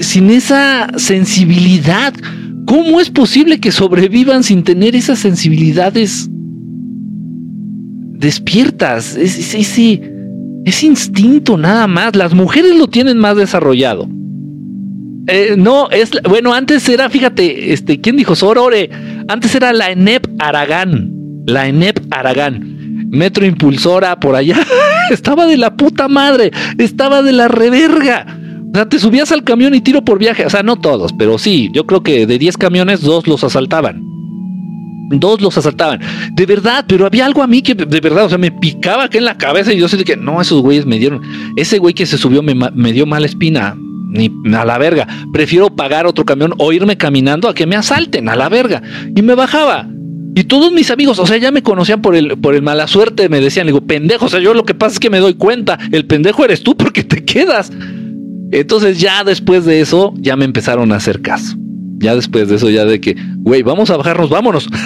sin esa sensibilidad. ¿Cómo es posible que sobrevivan sin tener esas sensibilidades despiertas? Es, es instinto nada más. Las mujeres lo tienen más desarrollado. Eh, no, es bueno, antes era, fíjate, este, ¿quién dijo Sorore? Antes era la ENEP Aragán. La ENEP Aragán metro impulsora por allá. [LAUGHS] [LAUGHS] estaba de la puta madre, estaba de la reverga. O sea, te subías al camión y tiro por viaje. O sea, no todos, pero sí, yo creo que de 10 camiones, dos los asaltaban. Dos los asaltaban. De verdad, pero había algo a mí que de verdad, o sea, me picaba aquí en la cabeza y yo sé que no, esos güeyes me dieron. Ese güey que se subió me, me dio mala espina. Ni a la verga. Prefiero pagar otro camión o irme caminando a que me asalten a la verga. Y me bajaba. Y todos mis amigos, o sea, ya me conocían por el, por el mala suerte, me decían, digo, pendejo, o sea, yo lo que pasa es que me doy cuenta, el pendejo eres tú porque te quedas. Entonces ya después de eso, ya me empezaron a hacer caso. Ya después de eso, ya de que, güey, vamos a bajarnos, vámonos. [LAUGHS]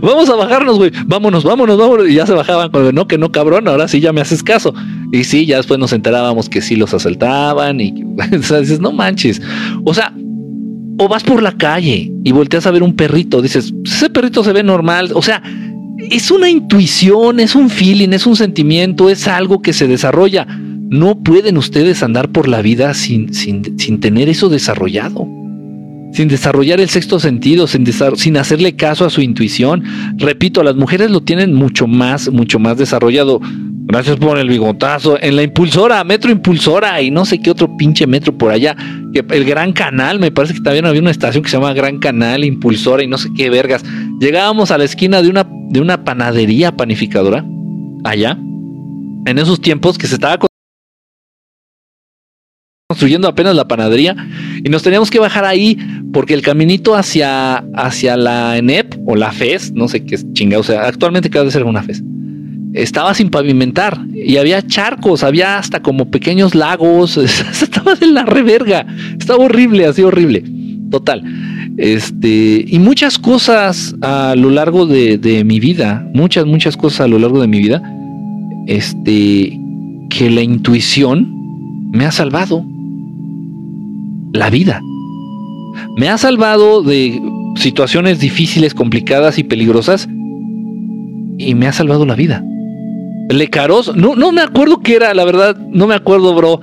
vamos a bajarnos, güey. Vámonos, vámonos, vámonos. Y ya se bajaban con no, que no, cabrón, ahora sí ya me haces caso. Y sí, ya después nos enterábamos que sí los asaltaban y [LAUGHS] dices, no manches. O sea, o vas por la calle y volteas a ver un perrito, dices, ese perrito se ve normal, o sea, es una intuición, es un feeling, es un sentimiento, es algo que se desarrolla. No pueden ustedes andar por la vida sin, sin, sin tener eso desarrollado, sin desarrollar el sexto sentido, sin, sin hacerle caso a su intuición. Repito, las mujeres lo tienen mucho más, mucho más desarrollado. Gracias por el bigotazo. En la impulsora, metro impulsora y no sé qué otro pinche metro por allá. El Gran Canal, me parece que también había una estación que se llama Gran Canal, impulsora y no sé qué vergas. Llegábamos a la esquina de una, de una panadería panificadora, allá, en esos tiempos que se estaba construyendo apenas la panadería y nos teníamos que bajar ahí porque el caminito hacia, hacia la ENEP o la FES, no sé qué chingado, o sea, actualmente cada vez ser una FES estaba sin pavimentar y había charcos, había hasta como pequeños lagos, [LAUGHS] estaba de la reverga, estaba horrible, así horrible, total. Este, y muchas cosas a lo largo de, mi vida, muchas, muchas cosas a lo largo de mi vida, este, que la intuición me ha salvado la vida. Me ha salvado de situaciones difíciles, complicadas y peligrosas y me ha salvado la vida. Lecaros, no, no me acuerdo qué era, la verdad, no me acuerdo, bro.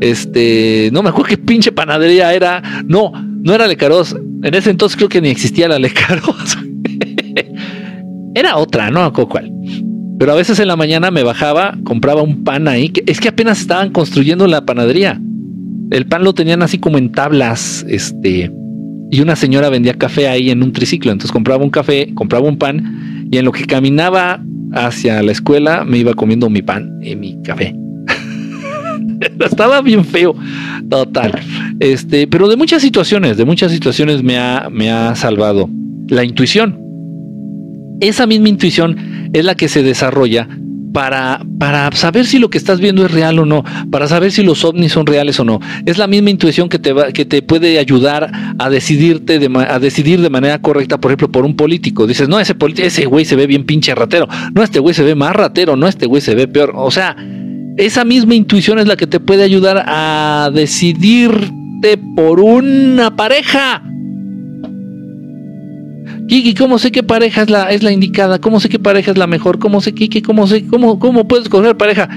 Este, no me acuerdo qué pinche panadería era. No, no era Lecaros. En ese entonces creo que ni existía la Lecaros. [LAUGHS] era otra, no me cuál. Pero a veces en la mañana me bajaba, compraba un pan ahí. Que, es que apenas estaban construyendo la panadería. El pan lo tenían así como en tablas, este, y una señora vendía café ahí en un triciclo. Entonces compraba un café, compraba un pan, y en lo que caminaba hacia la escuela me iba comiendo mi pan y mi café. [LAUGHS] Estaba bien feo, total. Este, pero de muchas situaciones, de muchas situaciones me ha, me ha salvado la intuición. Esa misma intuición es la que se desarrolla para, para saber si lo que estás viendo es real o no, para saber si los ovnis son reales o no. Es la misma intuición que te, va, que te puede ayudar a decidirte de, a decidir de manera correcta, por ejemplo, por un político. Dices, no, ese, ese güey se ve bien pinche ratero, no, este güey se ve más ratero, no, este güey se ve peor. O sea, esa misma intuición es la que te puede ayudar a decidirte por una pareja. Kiki, ¿cómo sé qué pareja es la, es la indicada? ¿Cómo sé qué pareja es la mejor? ¿Cómo sé, Kiki, cómo sé, cómo, cómo puedes escoger pareja?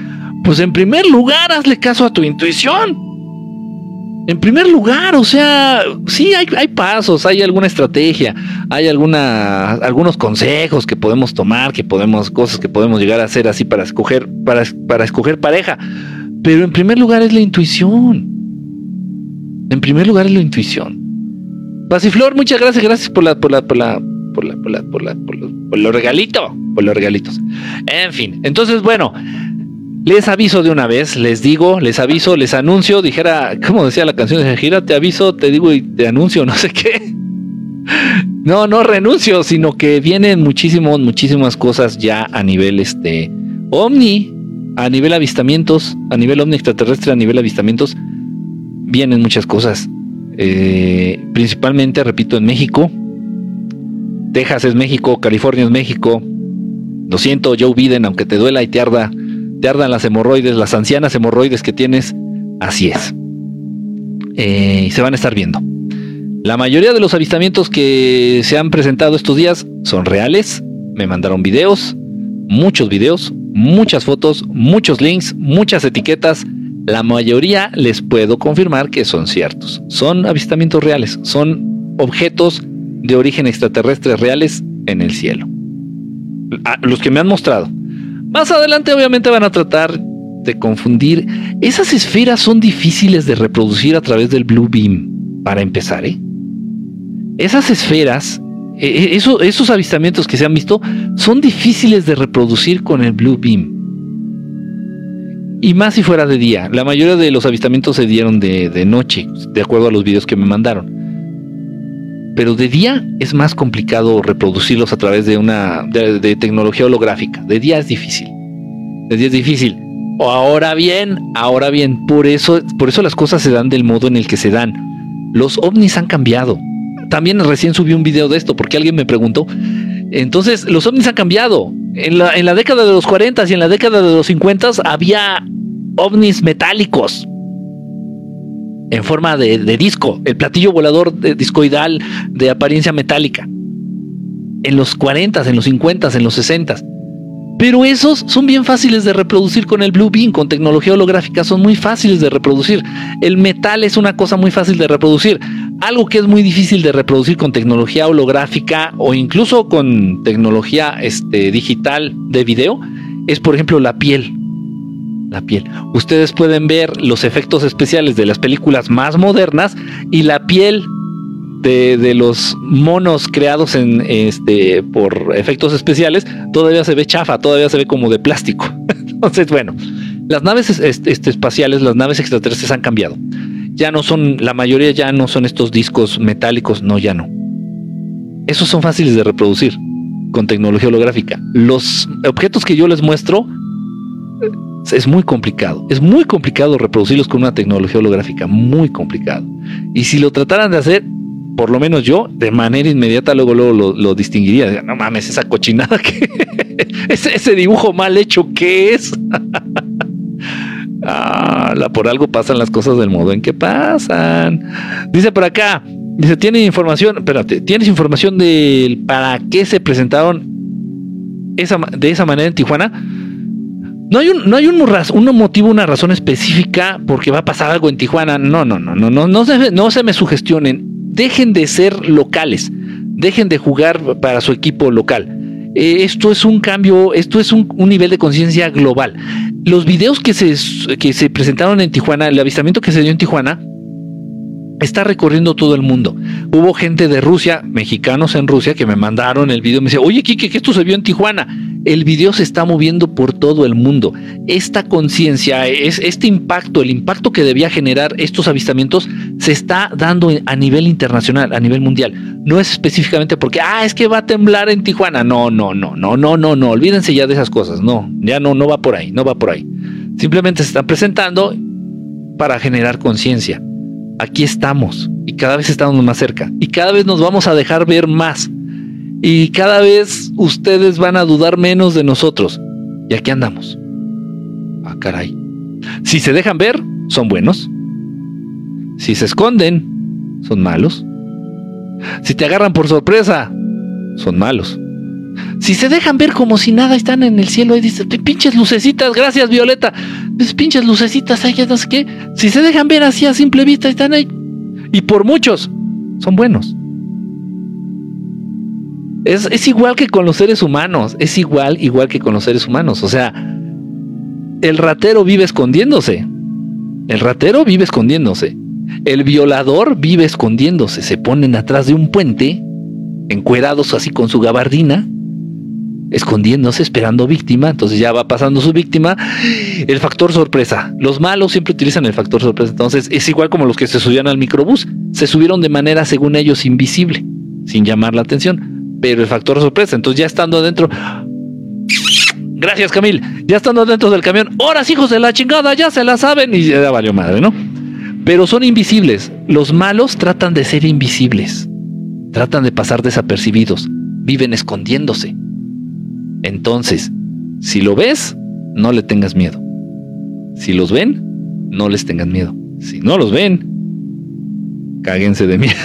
Pues en primer lugar, hazle caso a tu intuición. En primer lugar, o sea, sí hay, hay pasos, hay alguna estrategia, hay alguna, algunos consejos que podemos tomar, que podemos, cosas que podemos llegar a hacer así para escoger, para, para escoger pareja. Pero en primer lugar es la intuición. En primer lugar es la intuición. Basiflor, muchas gracias, gracias por la, por la, por la, por la, por la, por la, por los, por los regalitos, por los regalitos. En fin, entonces, bueno, les aviso de una vez, les digo, les aviso, les anuncio, dijera, como decía la canción de Gira, te aviso, te digo y te anuncio, [LAUGHS] no sé qué. No, no renuncio, sino que vienen muchísimos, muchísimas cosas ya a nivel este ovni, a nivel avistamientos, a nivel ovni extraterrestre, a nivel avistamientos, vienen muchas cosas. Eh, principalmente, repito, en México. Texas es México, California es México. Lo siento, Joe Biden, aunque te duela y te arda, te ardan las hemorroides, las ancianas hemorroides que tienes, así es. Eh, se van a estar viendo. La mayoría de los avistamientos que se han presentado estos días son reales. Me mandaron videos, muchos videos, muchas fotos, muchos links, muchas etiquetas la mayoría les puedo confirmar que son ciertos. Son avistamientos reales, son objetos de origen extraterrestre reales en el cielo. los que me han mostrado. Más adelante obviamente van a tratar de confundir. Esas esferas son difíciles de reproducir a través del Blue Beam, para empezar. ¿eh? Esas esferas, e, e, esos avistamientos que se han visto, son difíciles de reproducir con el Blue Beam. Y más si fuera de día. La mayoría de los avistamientos se dieron de, noche, de acuerdo a los videos que me mandaron. Pero de día es más complicado reproducirlos a través de una de, tecnología holográfica. De día es difícil. De día es difícil. O ahora bien, ahora bien, por eso, por eso las cosas se dan del modo en el que se dan. Los ovnis han cambiado. También recién subí un video de esto porque alguien me preguntó. Entonces, los ovnis han cambiado. En la, en la década de los 40 y en la década de los 50 había ovnis metálicos en forma de, disco, el platillo volador de discoidal de apariencia metálica. En los 40, en los 50, en los 60. Pero esos son bien fáciles de reproducir con el Blue Beam, con tecnología holográfica, son muy fáciles de reproducir. El metal es una cosa muy fácil de reproducir. Algo que es muy difícil de reproducir con tecnología holográfica o incluso con tecnología este, digital de video es, por ejemplo, la piel. La piel. Ustedes pueden ver los efectos especiales de las películas más modernas y la piel de, de, los monos creados en este por efectos especiales todavía se ve chafa, todavía se ve como de plástico. [LAUGHS] Entonces, bueno, las naves este, espaciales, las naves extraterrestres han cambiado. Ya no son, la mayoría ya no son estos discos metálicos, no, ya no. Esos son fáciles de reproducir con tecnología holográfica. Los objetos que yo les muestro es muy complicado. Es muy complicado reproducirlos con una tecnología holográfica, muy complicado. Y si lo trataran de hacer, por lo menos yo, de manera inmediata, luego, luego lo, distinguiría. No mames, esa cochinada que. [LAUGHS] ese, ese dibujo mal hecho, ¿qué es? [LAUGHS] la, por algo pasan las cosas del modo en que pasan. Dice por acá. Dice, ¿tiene información? Espérate, ¿tienes información de para qué se presentaron esa, de esa manera en Tijuana? No hay un, no hay un, un motivo, una razón específica porque va a pasar algo en Tijuana. No, no, no, no, no, no no se me sugestionen. Dejen de ser locales. Dejen de jugar para su equipo local. Eh, esto es un cambio, esto es un, un nivel de conciencia global. Los videos que se, que se presentaron en Tijuana, el avistamiento que se dio en Tijuana, está recorriendo todo el mundo. Hubo gente de Rusia, mexicanos en Rusia, que me mandaron el video. Me dice, oye, Kike, que esto se vio en Tijuana. El video se está moviendo por todo el mundo. Esta conciencia, es, este impacto, el impacto que debía generar estos avistamientos, se está dando a nivel internacional, a nivel mundial. No es específicamente porque, ah, es que va a temblar en Tijuana. No, no, no, no, no, no, no. Olvídense ya de esas cosas. No, ya no, no va por ahí, no va por ahí. Simplemente se están presentando para generar conciencia aquí estamos y cada vez estamos más cerca y cada vez nos vamos a dejar ver más y cada vez ustedes van a dudar menos de nosotros. Y aquí andamos. Ah, caray. Si se dejan ver, son buenos. Si se esconden, son malos. Si te agarran por sorpresa, son malos. Si se dejan ver como si nada están en el cielo y dices, pinches lucecitas, gracias Violeta, pues pinches lucecitas, ahí no sé qué. Si se dejan ver así a simple vista, están ahí. Y por muchos, son buenos. Es, es igual que con los seres humanos, es igual, igual que con los seres humanos. O sea, el ratero vive escondiéndose. El ratero vive escondiéndose. El violador vive escondiéndose. Se ponen atrás de un puente, encuerados así con su gabardina, escondiéndose, esperando víctima, entonces ya va pasando su víctima. El factor sorpresa. Los malos siempre utilizan el factor sorpresa. Entonces es igual como los que se subían al microbús. Se subieron de manera, según ellos, invisible, sin llamar la atención. Pero el factor sorpresa. Entonces ya estando adentro. Gracias, Camil. Ya estando adentro del camión. Horas, hijos de la chingada, ya se la saben. Y ya valió madre, ¿no? Pero son invisibles. Los malos tratan de ser invisibles. Tratan de pasar desapercibidos. Viven escondiéndose. Entonces, si lo ves, no le tengas miedo. Si los ven, no les tengan miedo. Si no los ven, cáguense de miedo.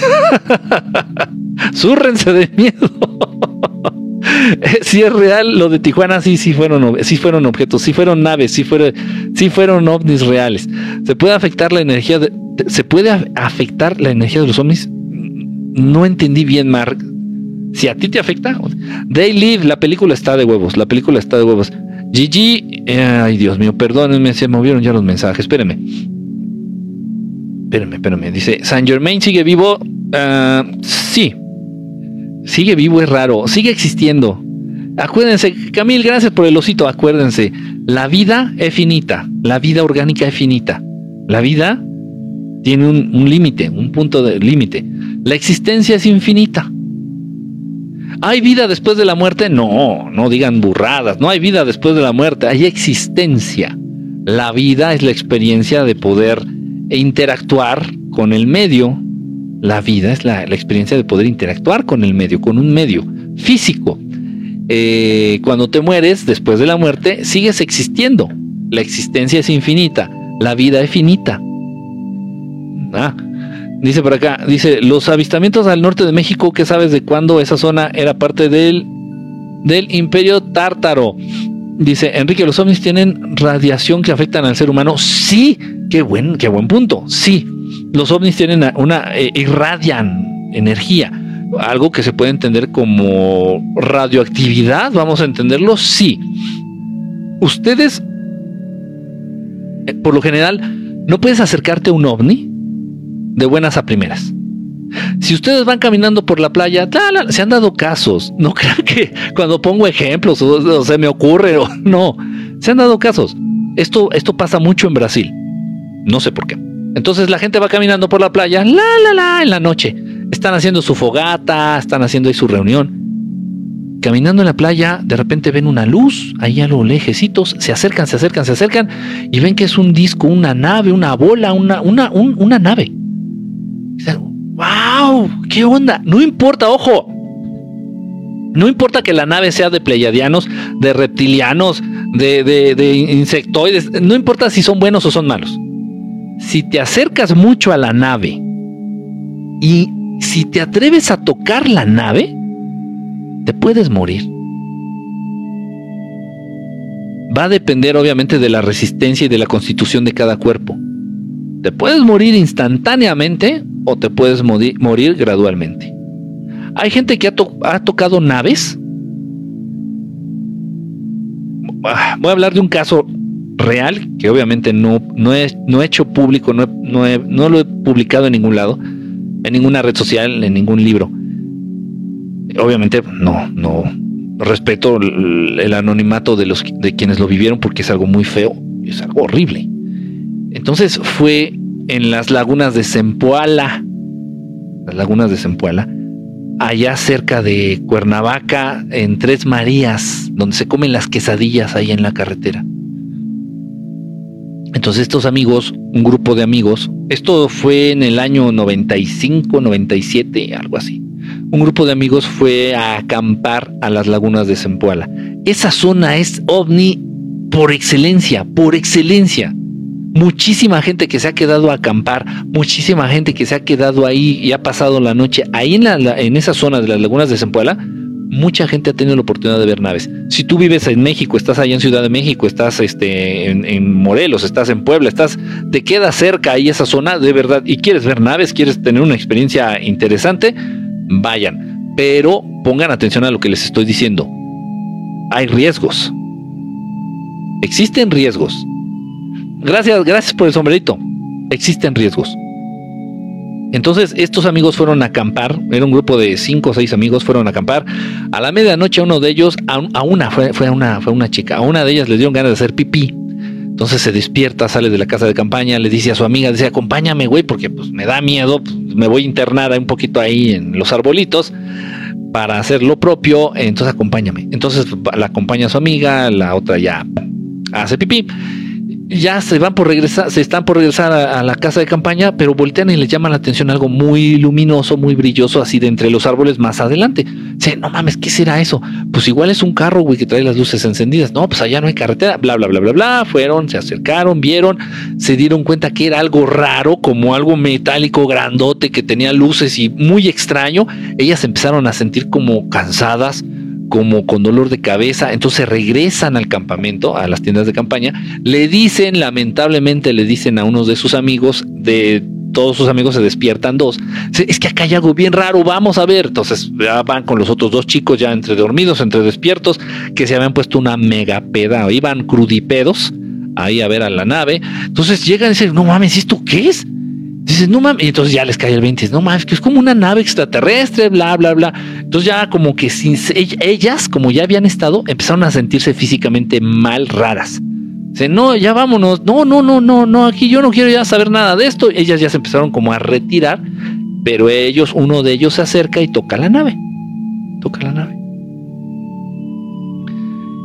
[LAUGHS] Súrrense de miedo. [LAUGHS] si es real, lo de Tijuana sí, sí fueron, sí fueron objetos, sí fueron naves, sí fueron, sí fueron ovnis reales. ¿Se puede afectar la energía de, ¿Se puede afectar la energía de los ovnis? No entendí bien, Mark. Si a ti te afecta, They Live, la película está de huevos, la película está de huevos. Gigi, eh, ay Dios mío, perdónenme, se movieron ya los mensajes, espérenme. Espérenme, espérenme. Dice, Saint Germain sigue vivo. Ah, sí, sigue vivo, es raro, sigue existiendo. Acuérdense, Camil, gracias por el osito, acuérdense, la vida es finita, la vida orgánica es finita. La vida tiene un límite, un punto de límite. La existencia es infinita. ¿Hay vida después de la muerte? No, no digan burradas. No hay vida después de la muerte. Hay existencia. La vida es la experiencia de poder interactuar con el medio. La vida es la, experiencia de poder interactuar con el medio, con un medio físico. Eh, cuando te mueres, después de la muerte, sigues existiendo. La existencia es infinita. La vida es finita. Ah, Dice por acá, dice, los avistamientos al norte de México, ¿qué sabes de cuándo esa zona era parte del, del imperio tártaro? Dice, Enrique, ¿los ovnis tienen radiación que afectan al ser humano? Sí, qué buen, qué buen punto. Sí, los ovnis tienen una, eh, irradian energía, algo que se puede entender como radioactividad, vamos a entenderlo, sí. Ustedes eh, por lo general, no puedes acercarte a un ovni de buenas a primeras. Si ustedes van caminando por la playa, se han dado casos. [LAUGHS] No crean que cuando pongo ejemplos o, se me ocurre o [LAUGHS] no. Se han dado casos. Esto, esto pasa mucho en Brasil. No sé por qué. Entonces la gente va caminando por la playa, la la la, en la noche. Están haciendo su fogata, están haciendo ahí su reunión. Caminando en la playa, de repente ven una luz, ahí a lo lejecitos, se acercan, se acercan, se acercan y ven que es un disco, una nave, una bola, una, una, una nave. ¡Wow! ¿Qué onda? No importa, ojo. No importa que la nave sea de pleiadianos, de reptilianos, de, insectoides. No importa si son buenos o son malos. Si te acercas mucho a la nave y si te atreves a tocar la nave, te puedes morir. Va a depender obviamente de la resistencia y de la constitución de cada cuerpo. Te puedes morir instantáneamente o te puedes morir, gradualmente. Hay gente que ha, tocado naves. Voy a hablar de un caso real que obviamente no, no, he, no he hecho público, no, no, lo he publicado en ningún lado, en ninguna red social, en ningún libro. Obviamente no, no respeto el, anonimato de los de quienes lo vivieron porque es algo muy feo, es algo horrible. Entonces fue en las lagunas de Zempoala, las lagunas de Zempoala, allá cerca de Cuernavaca, en Tres Marías, donde se comen las quesadillas ahí en la carretera. Entonces estos amigos, un grupo de amigos, esto fue en el año 95, 97, algo así. Un grupo de amigos fue a acampar a las lagunas de Zempoala. Esa zona es ovni por excelencia, por excelencia muchísima gente que se ha quedado a acampar, muchísima gente que se ha quedado ahí y ha pasado la noche ahí en, en esa zona de las lagunas de Zempoala, mucha gente ha tenido la oportunidad de ver naves. Si tú vives en México, estás allá en Ciudad de México, estás este, en, Morelos, estás en Puebla, estás, te queda cerca ahí esa zona de verdad y quieres ver naves, quieres tener una experiencia interesante, vayan. Pero pongan atención a lo que les estoy diciendo. Hay riesgos. Existen riesgos Gracias, gracias por el sombrerito. Existen riesgos. Entonces estos amigos fueron a acampar, era un grupo de cinco o seis amigos, fueron a acampar. A la medianoche uno de ellos, a, una, fue, una, fue una chica, a una de ellas le dieron ganas de hacer pipí. Entonces se despierta, sale de la casa de campaña, le dice a su amiga, dice, acompáñame, güey, porque pues me da miedo, pues, me voy a internar un poquito ahí en los arbolitos para hacer lo propio, entonces acompáñame. Entonces la acompaña a su amiga, la otra ya hace pipí ya se van por regresar, se están por regresar a, la casa de campaña, pero voltean y les llama la atención algo muy luminoso, muy brilloso, así de entre los árboles más adelante. Dice, no mames, ¿qué será eso? Pues igual es un carro, güey, que trae las luces encendidas. No, pues allá no hay carretera, bla, bla, bla, bla, bla. Fueron, se acercaron, vieron, se dieron cuenta que era algo raro, como algo metálico grandote que tenía luces y muy extraño. Ellas empezaron a sentir como cansadas, como con dolor de cabeza, entonces regresan al campamento, a las tiendas de campaña, le dicen, lamentablemente le dicen a unos de sus amigos, de todos sus amigos se despiertan dos, es que acá hay algo bien raro, vamos a ver, entonces ya van con los otros dos chicos ya entre dormidos, entre despiertos, que se habían puesto una mega peda, iban crudipedos ahí a ver a la nave, entonces llegan y dicen, no mames, ¿esto qué es? Dices, no mames, y entonces ya les cae el 20, no mames, que es como una nave extraterrestre, bla, bla, bla. Entonces ya como que ellas, como ya habían estado, empezaron a sentirse físicamente mal raras. Dice, no, ya vámonos, no, no, no, no, no, aquí yo no quiero ya saber nada de esto. Ellas ya se empezaron como a retirar, pero ellos, uno de ellos se acerca y toca la nave. Toca la nave.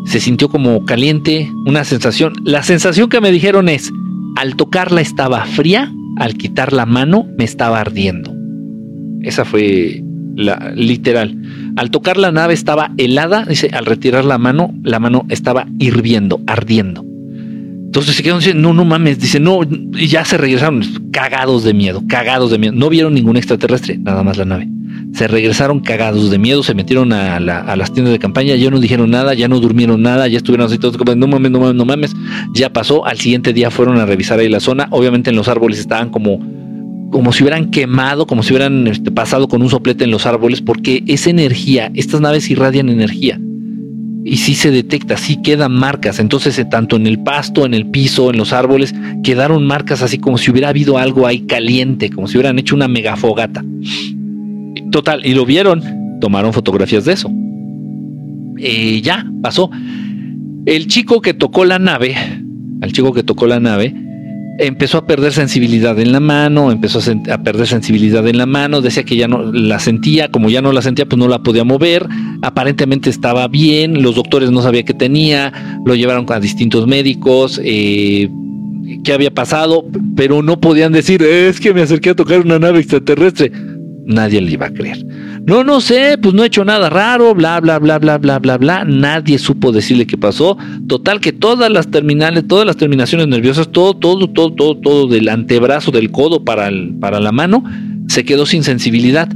Se sintió como caliente, una sensación. La sensación que me dijeron es, al tocarla estaba fría al quitar la mano me estaba ardiendo. Esa fue la literal. Al tocar la nave estaba helada, dice, al retirar la mano, la mano estaba hirviendo, ardiendo. Entonces se quedaron diciendo, no, no mames, dice, no, y ya se regresaron cagados de miedo, cagados de miedo. No vieron ningún extraterrestre, nada más la nave. Se regresaron cagados de miedo, se metieron a, las tiendas de campaña, ya no dijeron nada, ya no durmieron nada, ya estuvieron así todos como, no mames, no mames, no mames. Ya pasó, al siguiente día fueron a revisar ahí la zona. Obviamente en los árboles estaban como como si hubieran quemado, como si hubieran este, pasado con un soplete en los árboles, porque esa energía, estas naves irradian energía. Y sí se detecta, sí quedan marcas. Entonces, eh, tanto en el pasto, en el piso, en los árboles, quedaron marcas así como si hubiera habido algo ahí caliente, como si hubieran hecho una megafogata. Total, y lo vieron, tomaron fotografías de eso. Y ya, pasó. El chico que tocó la nave, al chico que tocó la nave, empezó a perder sensibilidad en la mano, empezó a, perder sensibilidad en la mano, decía que ya no la sentía, como ya no la sentía, pues no la podía mover, aparentemente estaba bien, los doctores no sabían qué tenía, lo llevaron a distintos médicos, eh, qué había pasado, pero no podían decir, es que me acerqué a tocar una nave extraterrestre. Nadie le iba a creer. No, no sé, pues no he hecho nada raro, bla, bla, bla, bla, bla, bla, bla. Nadie supo decirle qué pasó. Total que todas las terminales, todas las terminaciones nerviosas, todo, todo, todo, todo, todo del antebrazo, del codo para, para la mano, se quedó sin sensibilidad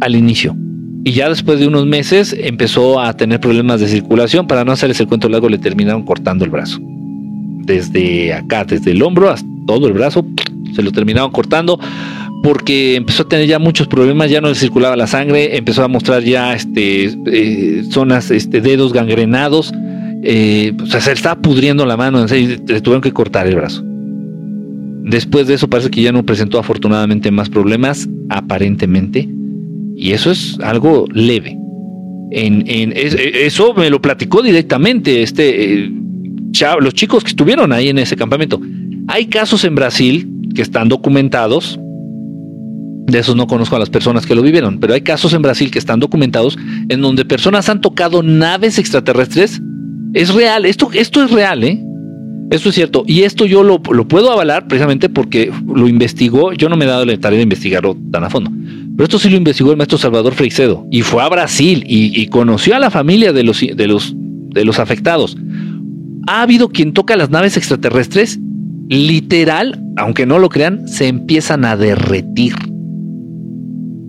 al inicio. Y ya después de unos meses empezó a tener problemas de circulación. Para no hacerles el cuento largo, le terminaron cortando el brazo. Desde acá, desde el hombro hasta todo el brazo, se lo terminaron cortando porque empezó a tener ya muchos problemas, ya no le circulaba la sangre, empezó a mostrar ya este, eh, zonas, este, dedos gangrenados, eh, o sea, se le estaba pudriendo la mano, le tuvieron que cortar el brazo. Después de eso parece que ya no presentó afortunadamente más problemas, aparentemente, y eso es algo leve. En, eso me lo platicó directamente este, eh, los chicos que estuvieron ahí en ese campamento. Hay casos en Brasil que están documentados, de esos no conozco a las personas que lo vivieron, pero hay casos en Brasil que están documentados en donde personas han tocado naves extraterrestres. Es real, esto, esto es real, ¿eh? Esto es cierto. Y esto yo lo, puedo avalar precisamente porque lo investigó. Yo no me he dado la tarea de investigarlo tan a fondo. Pero esto sí lo investigó el maestro Salvador Freixedo. Y fue a Brasil y, y conoció a la familia de los, de, los, de los afectados. Ha habido quien toca las naves extraterrestres, literal, aunque no lo crean, se empiezan a derretir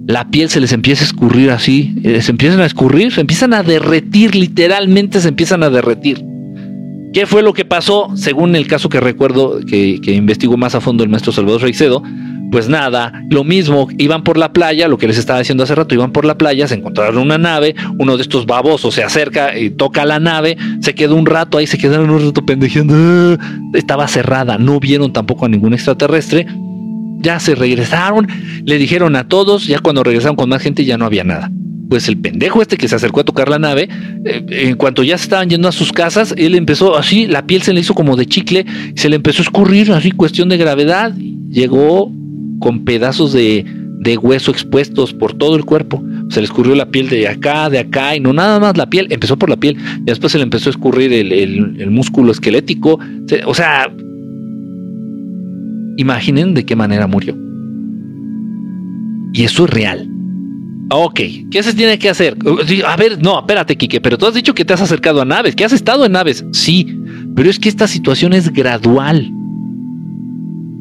la piel se les empieza a escurrir así, eh, se empiezan a escurrir, se empiezan a derretir, literalmente se empiezan a derretir. ¿Qué fue lo que pasó? Según el caso que recuerdo que, investigó más a fondo el maestro Salvador Reicedo, pues nada, lo mismo, iban por la playa, lo que les estaba diciendo hace rato, iban por la playa, se encontraron una nave, uno de estos babosos se acerca y toca la nave, se quedó un rato ahí, se quedaron un rato pendejeando, estaba cerrada, no vieron tampoco a ningún extraterrestre, ya se regresaron, le dijeron a todos, ya cuando regresaron con más gente ya no había nada. Pues el pendejo este que se acercó a tocar la nave, eh, en cuanto ya se estaban yendo a sus casas, él empezó así, la piel se le hizo como de chicle, se le empezó a escurrir, así cuestión de gravedad, llegó con pedazos de, hueso expuestos por todo el cuerpo. Se le escurrió la piel de acá, de acá, y no nada más la piel, empezó por la piel, y después se le empezó a escurrir el, músculo esquelético. o sea, Imaginen de qué manera murió. Y eso es real. Ok, ¿qué se tiene que hacer? A ver, no, espérate, Quique, pero tú has dicho que te has acercado a naves, que has estado en naves. Sí, pero es que esta situación es gradual.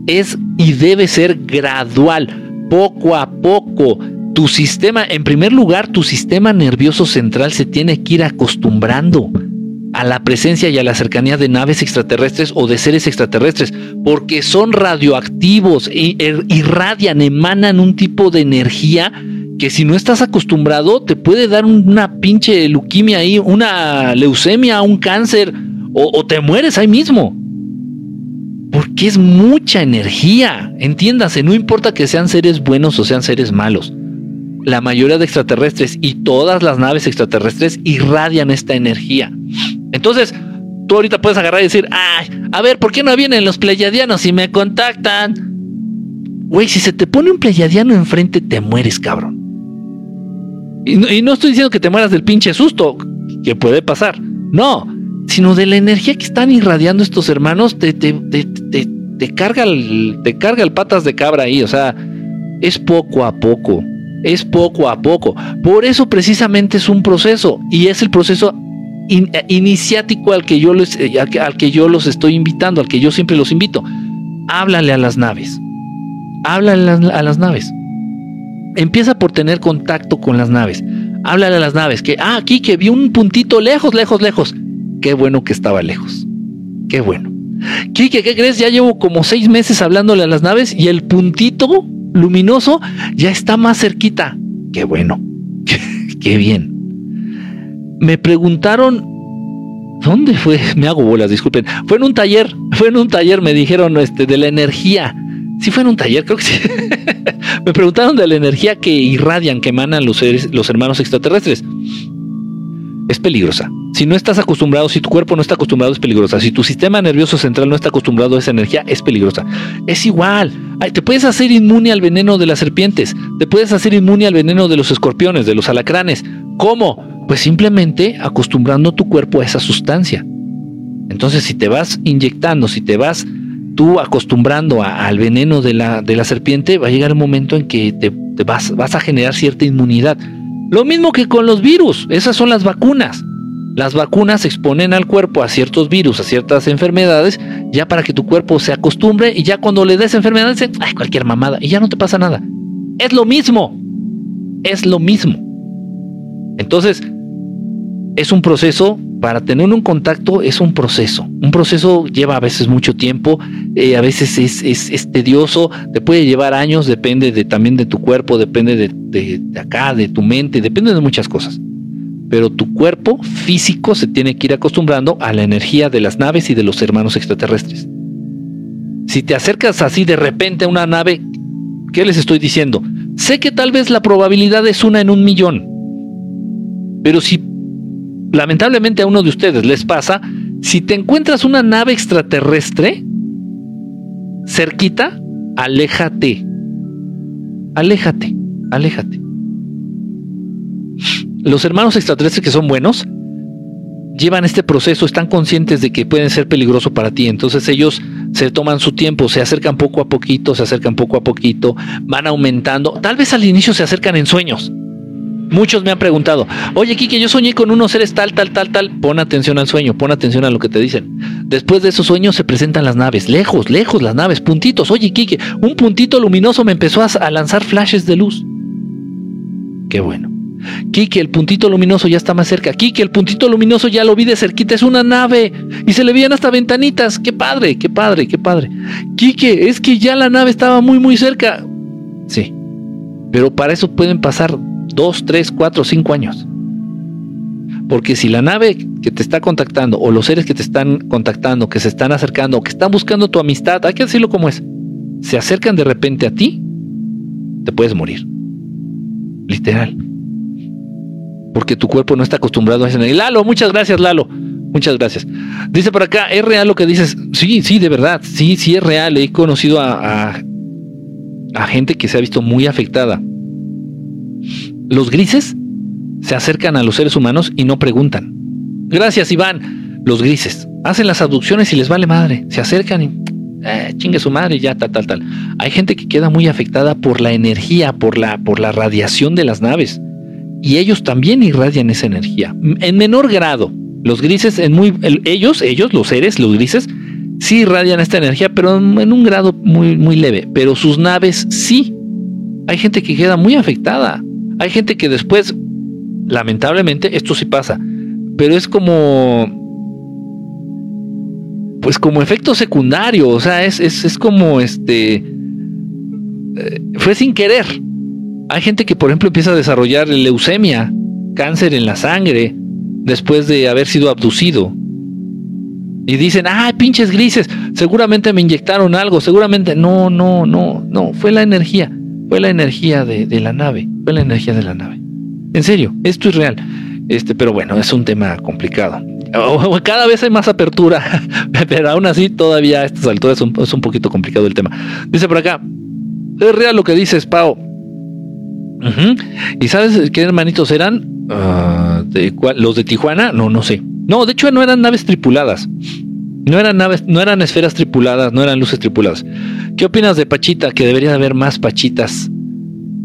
Es y debe ser gradual, poco a poco. Tu sistema, en primer lugar, tu sistema nervioso central se tiene que ir acostumbrando a la presencia y a la cercanía de naves extraterrestres o de seres extraterrestres, porque son radioactivos, e irradian, emanan un tipo de energía que si no estás acostumbrado te puede dar una pinche leuquimia ahí, una leucemia, un cáncer, o, o te mueres ahí mismo. Porque es mucha energía, entiéndase, no importa que sean seres buenos o sean seres malos la mayoría de extraterrestres y todas las naves extraterrestres irradian esta energía. Entonces, tú ahorita puedes agarrar y decir, ay, a ver, ¿por qué no vienen los pleyadianos y me contactan? Güey, si se te pone un pleyadiano enfrente, te mueres, cabrón. Y no, estoy diciendo que te mueras del pinche susto, que puede pasar. No, sino de la energía que están irradiando estos hermanos, te, te, te, te, carga el, te carga el patas de cabra ahí. O sea, es poco a poco es poco a poco. Por eso precisamente es un proceso y es el proceso iniciático al que, yo les, eh, al que yo los estoy invitando, al que yo siempre los invito. Háblale a las naves. Háblale a las naves. Empieza por tener contacto con las naves. Háblale a las naves que, ah, aquí que vi un puntito lejos, lejos, lejos. Qué bueno que estaba lejos. Qué bueno. Kike, ¿qué crees? Ya llevo como seis meses hablándole a las naves y el puntito luminoso ya está más cerquita. Qué bueno, [LAUGHS] qué bien. Me preguntaron ¿Dónde fue? [LAUGHS] Me hago bolas, disculpen. Fue en un taller, [LAUGHS] fue en un taller, me dijeron este, de la energía. Sí fue en un taller, creo que sí. [LAUGHS] me preguntaron de la energía que irradian, que emanan los, los hermanos extraterrestres. Es peligrosa. Si no estás acostumbrado, si tu cuerpo no está acostumbrado, es peligrosa. Si tu sistema nervioso central no está acostumbrado a esa energía, es peligrosa. Es igual. te puedes hacer inmune al veneno de las serpientes. Te puedes hacer inmune al veneno de los escorpiones, de los alacranes. ¿Cómo? Pues simplemente acostumbrando tu cuerpo a esa sustancia. Entonces, si te vas inyectando, si te vas tú acostumbrando al veneno de la, de la serpiente, va a llegar un momento en que te, vas, vas a generar cierta inmunidad. Lo mismo que con los virus, esas son las vacunas. Las vacunas exponen al cuerpo a ciertos virus, a ciertas enfermedades, ya para que tu cuerpo se acostumbre y ya cuando le des enfermedad dice, ay, cualquier mamada, y ya no te pasa nada. Es lo mismo. Es lo mismo. Entonces, es un proceso, para tener un contacto es un proceso. Un proceso lleva a veces mucho tiempo, eh, a veces es, tedioso, te puede llevar años, depende de, también de tu cuerpo, depende de, de acá, de tu mente, depende de muchas cosas pero tu cuerpo físico se tiene que ir acostumbrando a la energía de las naves y de los hermanos extraterrestres. Si te acercas así de repente a una nave, ¿qué les estoy diciendo? Sé que tal vez la probabilidad es una en un millón, pero si lamentablemente a uno de ustedes les pasa, si te encuentras una nave extraterrestre cerquita, aléjate. Aléjate, aléjate los hermanos extraterrestres que son buenos llevan este proceso, están conscientes de que pueden ser peligrosos para ti, entonces ellos se toman su tiempo, se acercan poco a poquito, se acercan poco a poquito, van aumentando, tal vez al inicio se acercan en sueños. Muchos me han preguntado, oye Kike, yo soñé con unos seres tal, tal, tal, tal. Pon atención al sueño, pon atención a lo que te dicen. Después de esos sueños se presentan las naves, lejos, lejos las naves, puntitos. Oye Kike, un puntito luminoso me empezó a lanzar flashes de luz. Qué bueno. Kike, el puntito luminoso ya está más cerca. Kike, el puntito luminoso ya lo vi de cerquita, es una nave. Y se le veían hasta ventanitas. Qué padre, qué padre, qué padre. Kike, es que ya la nave estaba muy, muy cerca. Sí. Pero para eso pueden pasar dos, tres, cuatro, cinco años. Porque si la nave que te está contactando o los seres que te están contactando, que se están acercando, o que están buscando tu amistad, hay que decirlo como es, se acercan de repente a ti, te puedes morir. Literal porque tu cuerpo no está acostumbrado a eso. Lalo, muchas gracias, Lalo. Muchas gracias. Dice por acá, ¿es real lo que dices? Sí, sí, de verdad. Sí, sí es real. He conocido a, a, gente que se ha visto muy afectada. Los grises se acercan a los seres humanos y no preguntan. Gracias, Iván. Los grises hacen las abducciones y les vale madre. Se acercan y eh, chingue su madre ya, tal, tal, tal. Hay gente que queda muy afectada por la energía, por la, por la radiación de las naves y ellos también irradian esa energía. En menor grado, los grises, en muy, ellos, ellos, los seres, los grises, sí irradian esta energía, pero en, un grado muy, muy leve. Pero sus naves sí. Hay gente que queda muy afectada. Hay gente que después, lamentablemente, esto sí pasa, pero es como pues como efecto secundario, o sea, es, es, es como este, eh, fue sin querer, hay gente que, por ejemplo, empieza a desarrollar leucemia, cáncer en la sangre, después de haber sido abducido. Y dicen, ay, pinches grises, seguramente me inyectaron algo, seguramente. No, no, no, no, fue la energía, fue la energía de, la nave, fue la energía de la nave. En serio, esto es real. Este, pero bueno, es un tema complicado. Cada vez hay más apertura, [LAUGHS] pero aún así todavía a estas alturas es un, es un poquito complicado el tema. Dice por acá, es real lo que dices, Pau. ¿Y sabes qué hermanitos eran? Ah, ¿Los de Tijuana? No, no sé. No, de hecho no eran naves tripuladas. No eran naves, no eran esferas tripuladas, no eran luces tripuladas. ¿Qué opinas de Pachita? Que debería haber más Pachitas.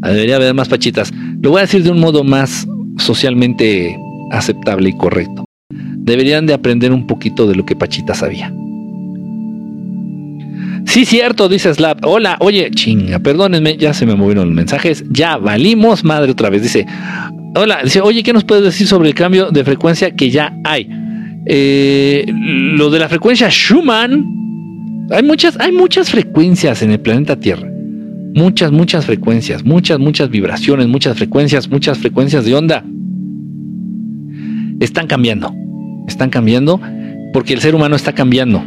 Debería haber más Pachitas. Lo voy a decir de un modo más socialmente aceptable y correcto. Deberían de aprender un poquito de lo que Pachita sabía. Sí, cierto, dice Slap. Hola, oye, chinga, perdónenme, ya se me movieron los mensajes. Ya valimos madre otra vez. Dice, hola, dice, oye, ¿qué nos puedes decir sobre el cambio de frecuencia que ya hay? Eh, lo de la frecuencia Schumann. Hay muchas, hay muchas frecuencias en el planeta Tierra. Muchas, muchas frecuencias, muchas, muchas vibraciones, muchas frecuencias, muchas frecuencias de onda. Están cambiando están cambiando porque el ser humano está cambiando.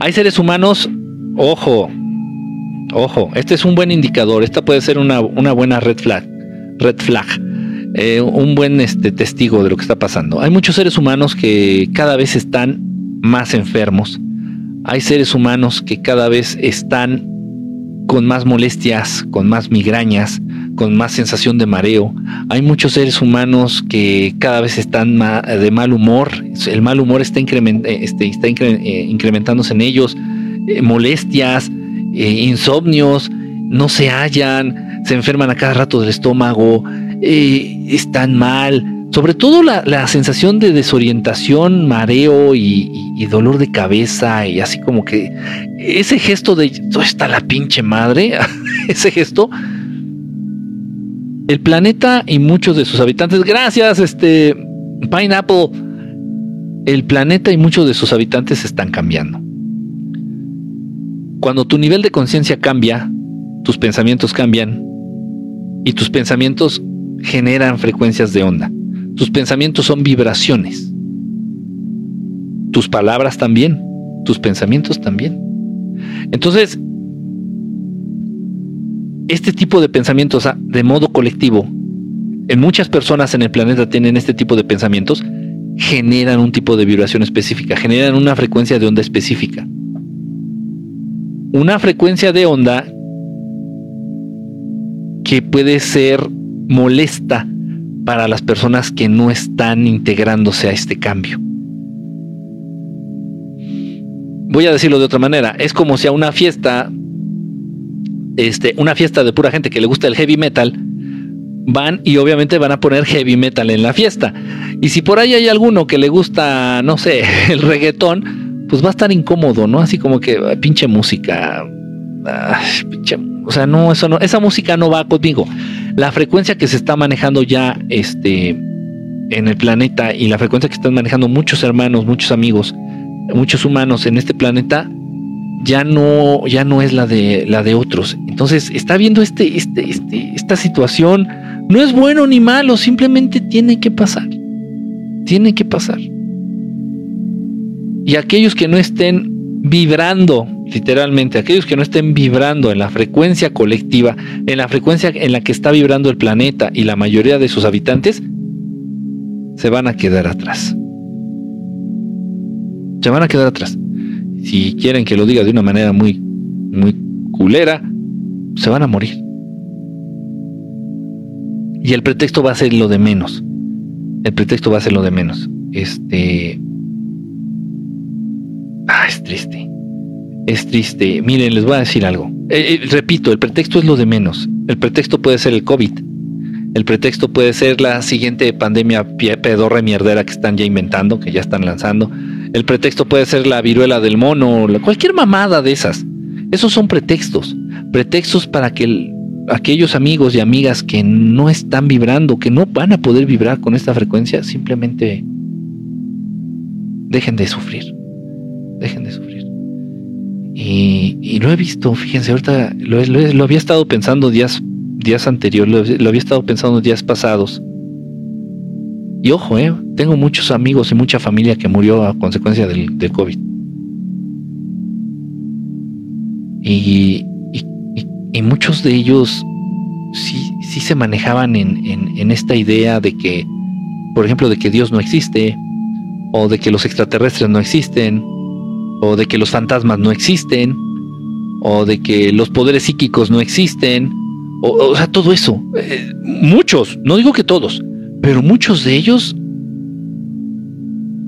Hay seres humanos, ojo, ojo, este es un buen indicador, esta puede ser una, buena red flag, red flag, eh, un buen este, testigo de lo que está pasando. Hay muchos seres humanos que cada vez están más enfermos. Hay seres humanos que cada vez están con más molestias, con más migrañas, con más sensación de mareo. Hay muchos seres humanos que cada vez están de mal humor. El mal humor está, eh, este, eh, incrementándose en ellos. Molestias, insomnios, no se hallan, se enferman a cada rato del estómago, están mal. Sobre todo la, sensación de desorientación, mareo y, dolor de cabeza y así como que ese gesto de ¿dónde está la pinche madre? [LAUGHS] ese gesto. El planeta y muchos de sus habitantes, gracias, este Pineapple. El planeta y muchos de sus habitantes están cambiando. Cuando tu nivel de conciencia cambia, tus pensamientos cambian y tus pensamientos generan frecuencias de onda. Tus pensamientos son vibraciones. Tus palabras también. Tus pensamientos también. Entonces, este tipo de pensamientos de modo colectivo, en muchas personas en el planeta tienen este tipo de pensamientos, generan un tipo de vibración específica, generan una frecuencia de onda específica. Una frecuencia de onda que puede ser molesta para las personas que no están integrándose a este cambio. Voy a decirlo de otra manera, es como si a una fiesta, este, una fiesta de pura gente que le gusta el heavy metal, van y obviamente van a poner heavy metal en la fiesta. Y si por ahí hay alguno que le gusta, no sé, [LAUGHS] el reggaetón, pues va a estar incómodo, ¿no? Así como que pinche música. o sea, no, eso no, esa música no va conmigo la frecuencia que se está manejando ya este, en el planeta y la frecuencia que están manejando muchos hermanos, muchos amigos, muchos humanos en este planeta, ya no, ya no es la de, la de otros. Entonces está viendo este, este, este, esta situación. No es bueno ni malo, simplemente tiene que pasar. Tiene que pasar. Y aquellos que no estén vibrando literalmente, aquellos que no estén vibrando en la frecuencia colectiva, en la frecuencia en la que está vibrando el planeta y la mayoría de sus habitantes, se van a quedar atrás. Se van a quedar atrás. Si quieren que lo diga de una manera muy, muy culera, se van a morir. Y el pretexto va a ser lo de menos. El pretexto va a ser lo de menos. Este. Ah, es triste es triste. Miren, les voy a decir algo. Eh, eh, repito, el pretexto es lo de menos. El pretexto puede ser el COVID. El pretexto puede ser la siguiente pandemia pedorra mierdera que están ya inventando, que ya están lanzando. El pretexto puede ser la viruela del mono, cualquier mamada de esas. Esos son pretextos. Pretextos para que aquellos amigos y amigas que no están vibrando, que no van a poder vibrar con esta frecuencia, simplemente dejen de sufrir. Dejen de sufrir. Y, lo he visto, fíjense, ahorita lo, había estado pensando días, días anteriores, lo, había estado pensando días pasados. Y ojo, eh, tengo muchos amigos y mucha familia que murió a consecuencia del, COVID. Y, y, muchos de ellos sí, sí se manejaban en, en esta idea de que, por ejemplo, de que Dios no existe, o de que los extraterrestres no existen, o de que los fantasmas no existen, o de que los poderes psíquicos no existen, o, sea, todo eso. Eh, muchos, no digo que todos, pero muchos de ellos,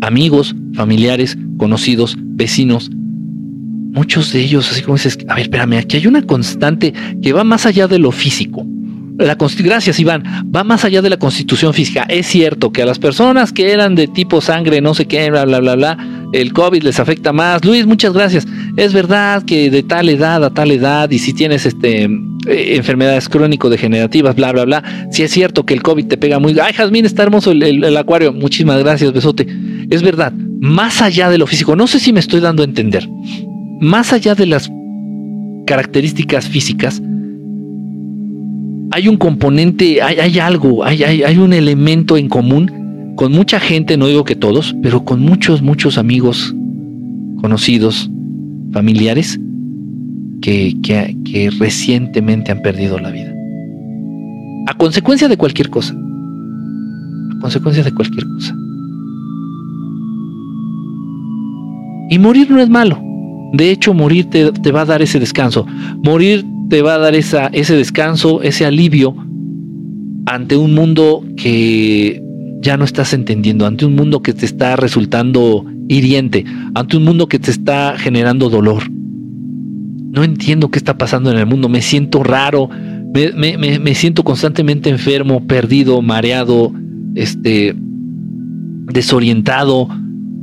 amigos, familiares, conocidos, vecinos, muchos de ellos, así como dices, a ver, espérame, aquí hay una constante que va más allá de lo físico. Gracias Iván, va más allá de la constitución física. Es cierto que a las personas que eran de tipo sangre, no sé qué, bla, bla, bla, bla, el COVID les afecta más. Luis, muchas gracias. Es verdad que de tal edad a tal edad y si tienes este eh, enfermedades crónico-degenerativas, bla, bla, bla, si es cierto que el COVID te pega muy... Ay, Jazmín, está hermoso el, acuario. Muchísimas gracias, besote. Es verdad, más allá de lo físico, no sé si me estoy dando a entender, más allá de las características físicas, hay un componente, hay, algo, hay, hay, hay un elemento en común con mucha gente, no digo que todos, pero con muchos, muchos amigos, conocidos, familiares, que recientemente han perdido la vida. A consecuencia de cualquier cosa. A consecuencia de cualquier cosa. Y morir no es malo. De hecho, morir te, va a dar ese descanso. Morir te va a dar esa, ese descanso, ese alivio ante un mundo que ya no estás entendiendo, ante un mundo que te está resultando hiriente, ante un mundo que te está generando dolor. No entiendo qué está pasando en el mundo, me siento raro, me, me siento constantemente enfermo, perdido, mareado, este, desorientado,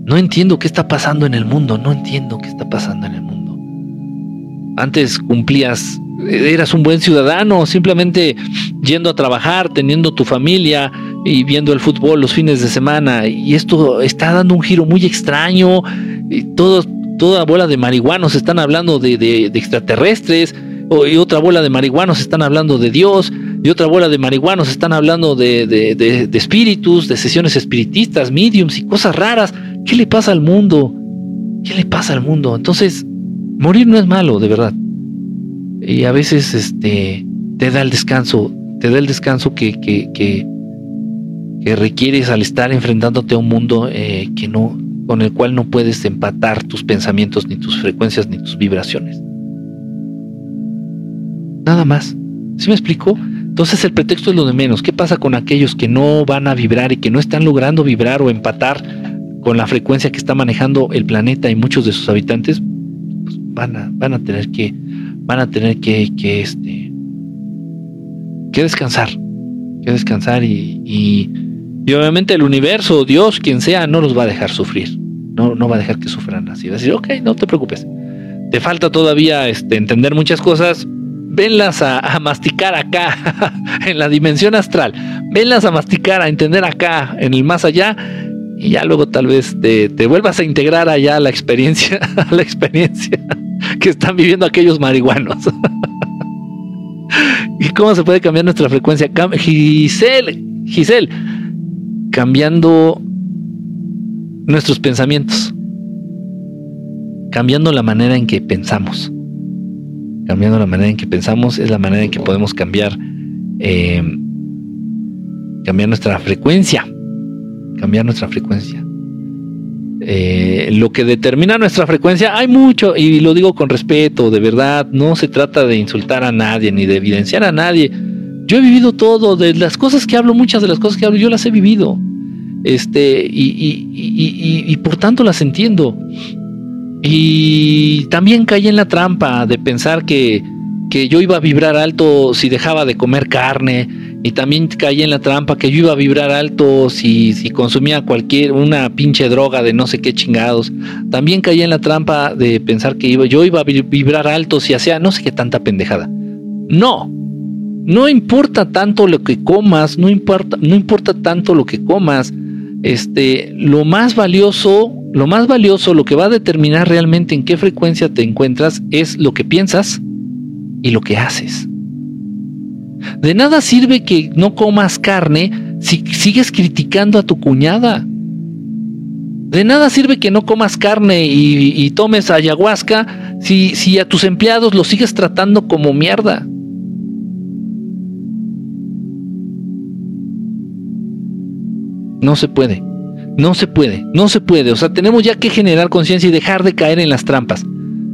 no entiendo qué está pasando en el mundo, no entiendo qué está pasando en el mundo. Antes cumplías, eras un buen ciudadano, simplemente yendo a trabajar, teniendo tu familia y viendo el fútbol los fines de semana. Y esto está dando un giro muy extraño. Y toda bola de marihuanos están hablando de, extraterrestres y otra bola de marihuanos están hablando de Dios, y otra bola de marihuanos están hablando de, de, espíritus, de sesiones espiritistas, mediums y cosas raras. ¿Qué le pasa al mundo? ¿Qué le pasa al mundo? Entonces, morir no es malo, de verdad. Y a veces este, te da el descanso, te da el descanso que, que, que, requieres al estar enfrentándote a un mundo eh, que no, con el cual no puedes empatar tus pensamientos, ni tus frecuencias, ni tus vibraciones. Nada más. ¿Sí me explico? Entonces el pretexto es lo de menos. ¿Qué pasa con aquellos que no van a vibrar y que no están logrando vibrar o empatar con la frecuencia que está manejando el planeta y muchos de sus habitantes? Van a, van a tener que, van a tener que, que, este, que descansar, que descansar y, y, obviamente el universo, Dios, quien sea, no los va a dejar sufrir. No, no va a dejar que sufran así. Va a decir, ok, no te preocupes. Te falta todavía este, entender muchas cosas, venlas a, masticar acá, [LAUGHS] en la dimensión astral, venlas a masticar, a entender acá, en el más allá, y ya luego tal vez te, vuelvas a integrar allá a la experiencia, [LAUGHS] a la experiencia que están viviendo aquellos marihuanos. [LAUGHS] ¿Y cómo se puede cambiar nuestra frecuencia? Giselle, Giselle, cambiando nuestros pensamientos, cambiando la manera en que pensamos cambiando la manera en que pensamos, es la manera en que podemos cambiar, eh, cambiar nuestra frecuencia, cambiar nuestra frecuencia. Eh, lo que determina nuestra frecuencia, hay mucho, y lo digo con respeto, de verdad, no se trata de insultar a nadie ni de evidenciar a nadie. Yo he vivido todo, de las cosas que hablo, muchas de las cosas que hablo, yo las he vivido. Este, y, y, y por tanto las entiendo. Y también caí en la trampa de pensar que, yo iba a vibrar alto si dejaba de comer carne. Y también caí en la trampa que yo iba a vibrar alto si, si consumía cualquier, una pinche droga de no sé qué chingados. También caí en la trampa de pensar que iba, yo iba a vibrar alto si hacía no sé qué tanta pendejada. No, no importa tanto lo que comas, no importa, no importa tanto lo que comas. Este, lo más valioso lo más valioso, lo que va a determinar realmente en qué frecuencia te encuentras es lo que piensas y lo que haces. De nada sirve que no comas carne si sigues criticando a tu cuñada. De nada sirve que no comas carne y, tomes ayahuasca si, si a tus empleados los sigues tratando como mierda. No se puede. No se puede, no se puede. O sea, tenemos ya que generar conciencia y dejar de caer en las trampas.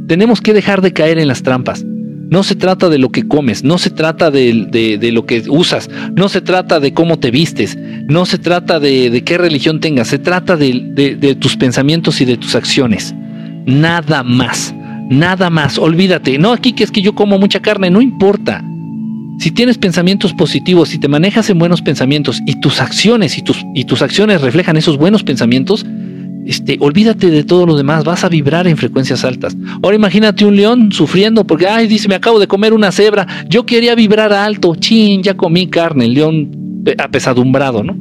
Tenemos que dejar de caer en las trampas. No se trata de lo que comes, no se trata de, lo que usas, no se trata de cómo te vistes, no se trata de, qué religión tengas, se trata de tus pensamientos y de tus acciones. Nada más, nada más. Olvídate. No, aquí que es que yo como mucha carne, no importa. Si tienes pensamientos positivos, si te manejas en buenos pensamientos y tus acciones y tus, y tus acciones reflejan esos buenos pensamientos, este, olvídate de todo lo demás, vas a vibrar en frecuencias altas. Ahora imagínate un león sufriendo porque, ay, dice, me acabo de comer una cebra, yo quería vibrar alto, chin, ya comí carne, el león apesadumbrado, ¿no?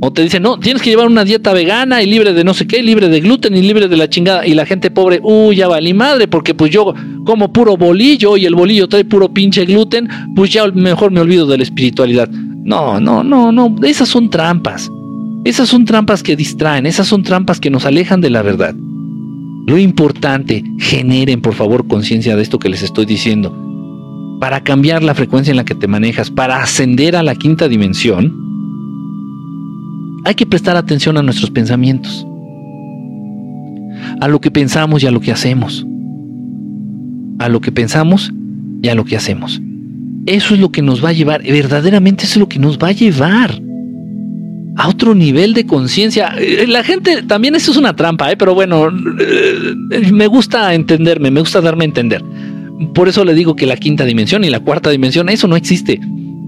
O te dicen, no, tienes que llevar una dieta vegana y libre de no sé qué, libre de gluten y libre de la chingada. Y la gente pobre, uy, ya valí madre, porque pues yo como puro bolillo y el bolillo trae puro pinche gluten, pues ya mejor me olvido de la espiritualidad. No, no, no, no, esas son trampas. Esas son trampas que distraen, esas son trampas que nos alejan de la verdad. Lo importante, generen por favor conciencia de esto que les estoy diciendo. Para cambiar la frecuencia en la que te manejas, para ascender a la quinta dimensión, hay que prestar atención a nuestros pensamientos, a lo que pensamos y a lo que hacemos, a lo que pensamos y a lo que hacemos. Eso es lo que nos va a llevar, verdaderamente eso es lo que nos va a llevar a otro nivel de conciencia. Eh, la gente, también eso es una trampa, ¿eh? pero bueno, eh, me gusta entenderme, me gusta darme a entender. Por eso le digo que la quinta dimensión y la cuarta dimensión, eso no existe.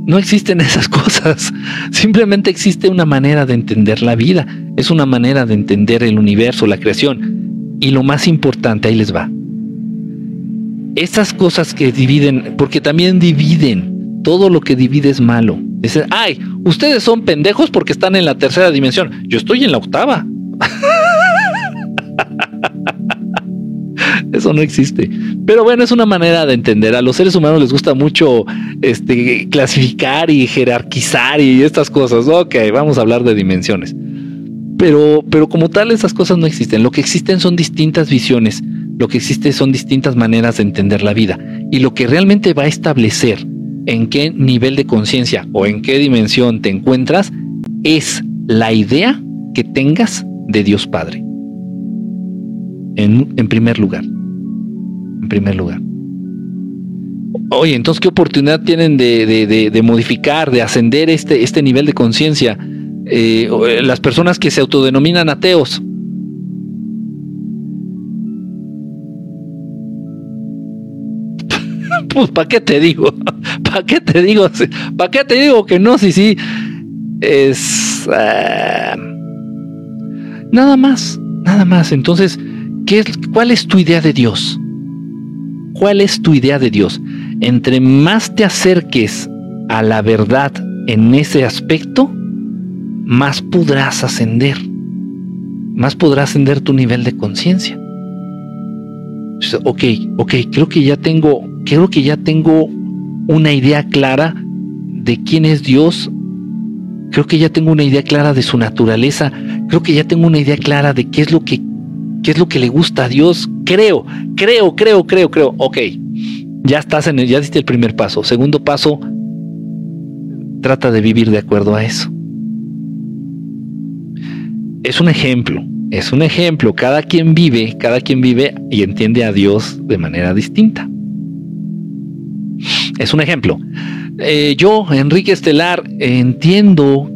No existen [LAUGHS] esas cosas. Simplemente existe una manera de entender la vida. Es una manera de entender el universo, la creación. Y lo más importante, ahí les va. Esas cosas que dividen, porque también dividen. Todo lo que divide es malo. Dicen, ay, ustedes son pendejos porque están en la tercera dimensión. Yo estoy en la octava. [LAUGHS] Eso no existe. Pero bueno, es una manera de entender. A los seres humanos les gusta mucho este, clasificar y jerarquizar y estas cosas. Ok, vamos a hablar de dimensiones. Pero, pero como tal, esas cosas no existen. Lo que existen son distintas visiones. Lo que existe son distintas maneras de entender la vida. Y lo que realmente va a establecer en qué nivel de conciencia o en qué dimensión te encuentras es la idea que tengas de Dios Padre. En, primer lugar en primer lugar. Oye, entonces, ¿qué oportunidad tienen de, modificar, de ascender este, este nivel de conciencia? Eh, eh, las personas que se autodenominan ateos. Pues, ¿para qué te digo? [LAUGHS] ¿Para qué te digo? ¿Para qué te digo que no? Sí, sí. Es. Eh, nada más, nada más. Entonces, ¿qué ¿cuál es tu idea de Dios? ¿Cuál es tu idea de Dios? Entre más te acerques a la verdad en ese aspecto, más podrás ascender, más podrás ascender tu nivel de conciencia. Ok, ok, creo que ya tengo, creo que ya tengo una idea clara de quién es Dios. Creo que ya tengo una idea clara de su naturaleza. Creo que ya tengo una idea clara de qué es lo que qué es lo que le gusta a Dios. Creo, creo, creo, creo, creo. Ok, ya estás en el, ya diste el primer paso. Segundo paso, trata de vivir de acuerdo a eso. Es un ejemplo, es un ejemplo. Cada quien vive, cada quien vive y entiende a Dios de manera distinta. Es un ejemplo. Eh, yo, Enrique Estelar, entiendo,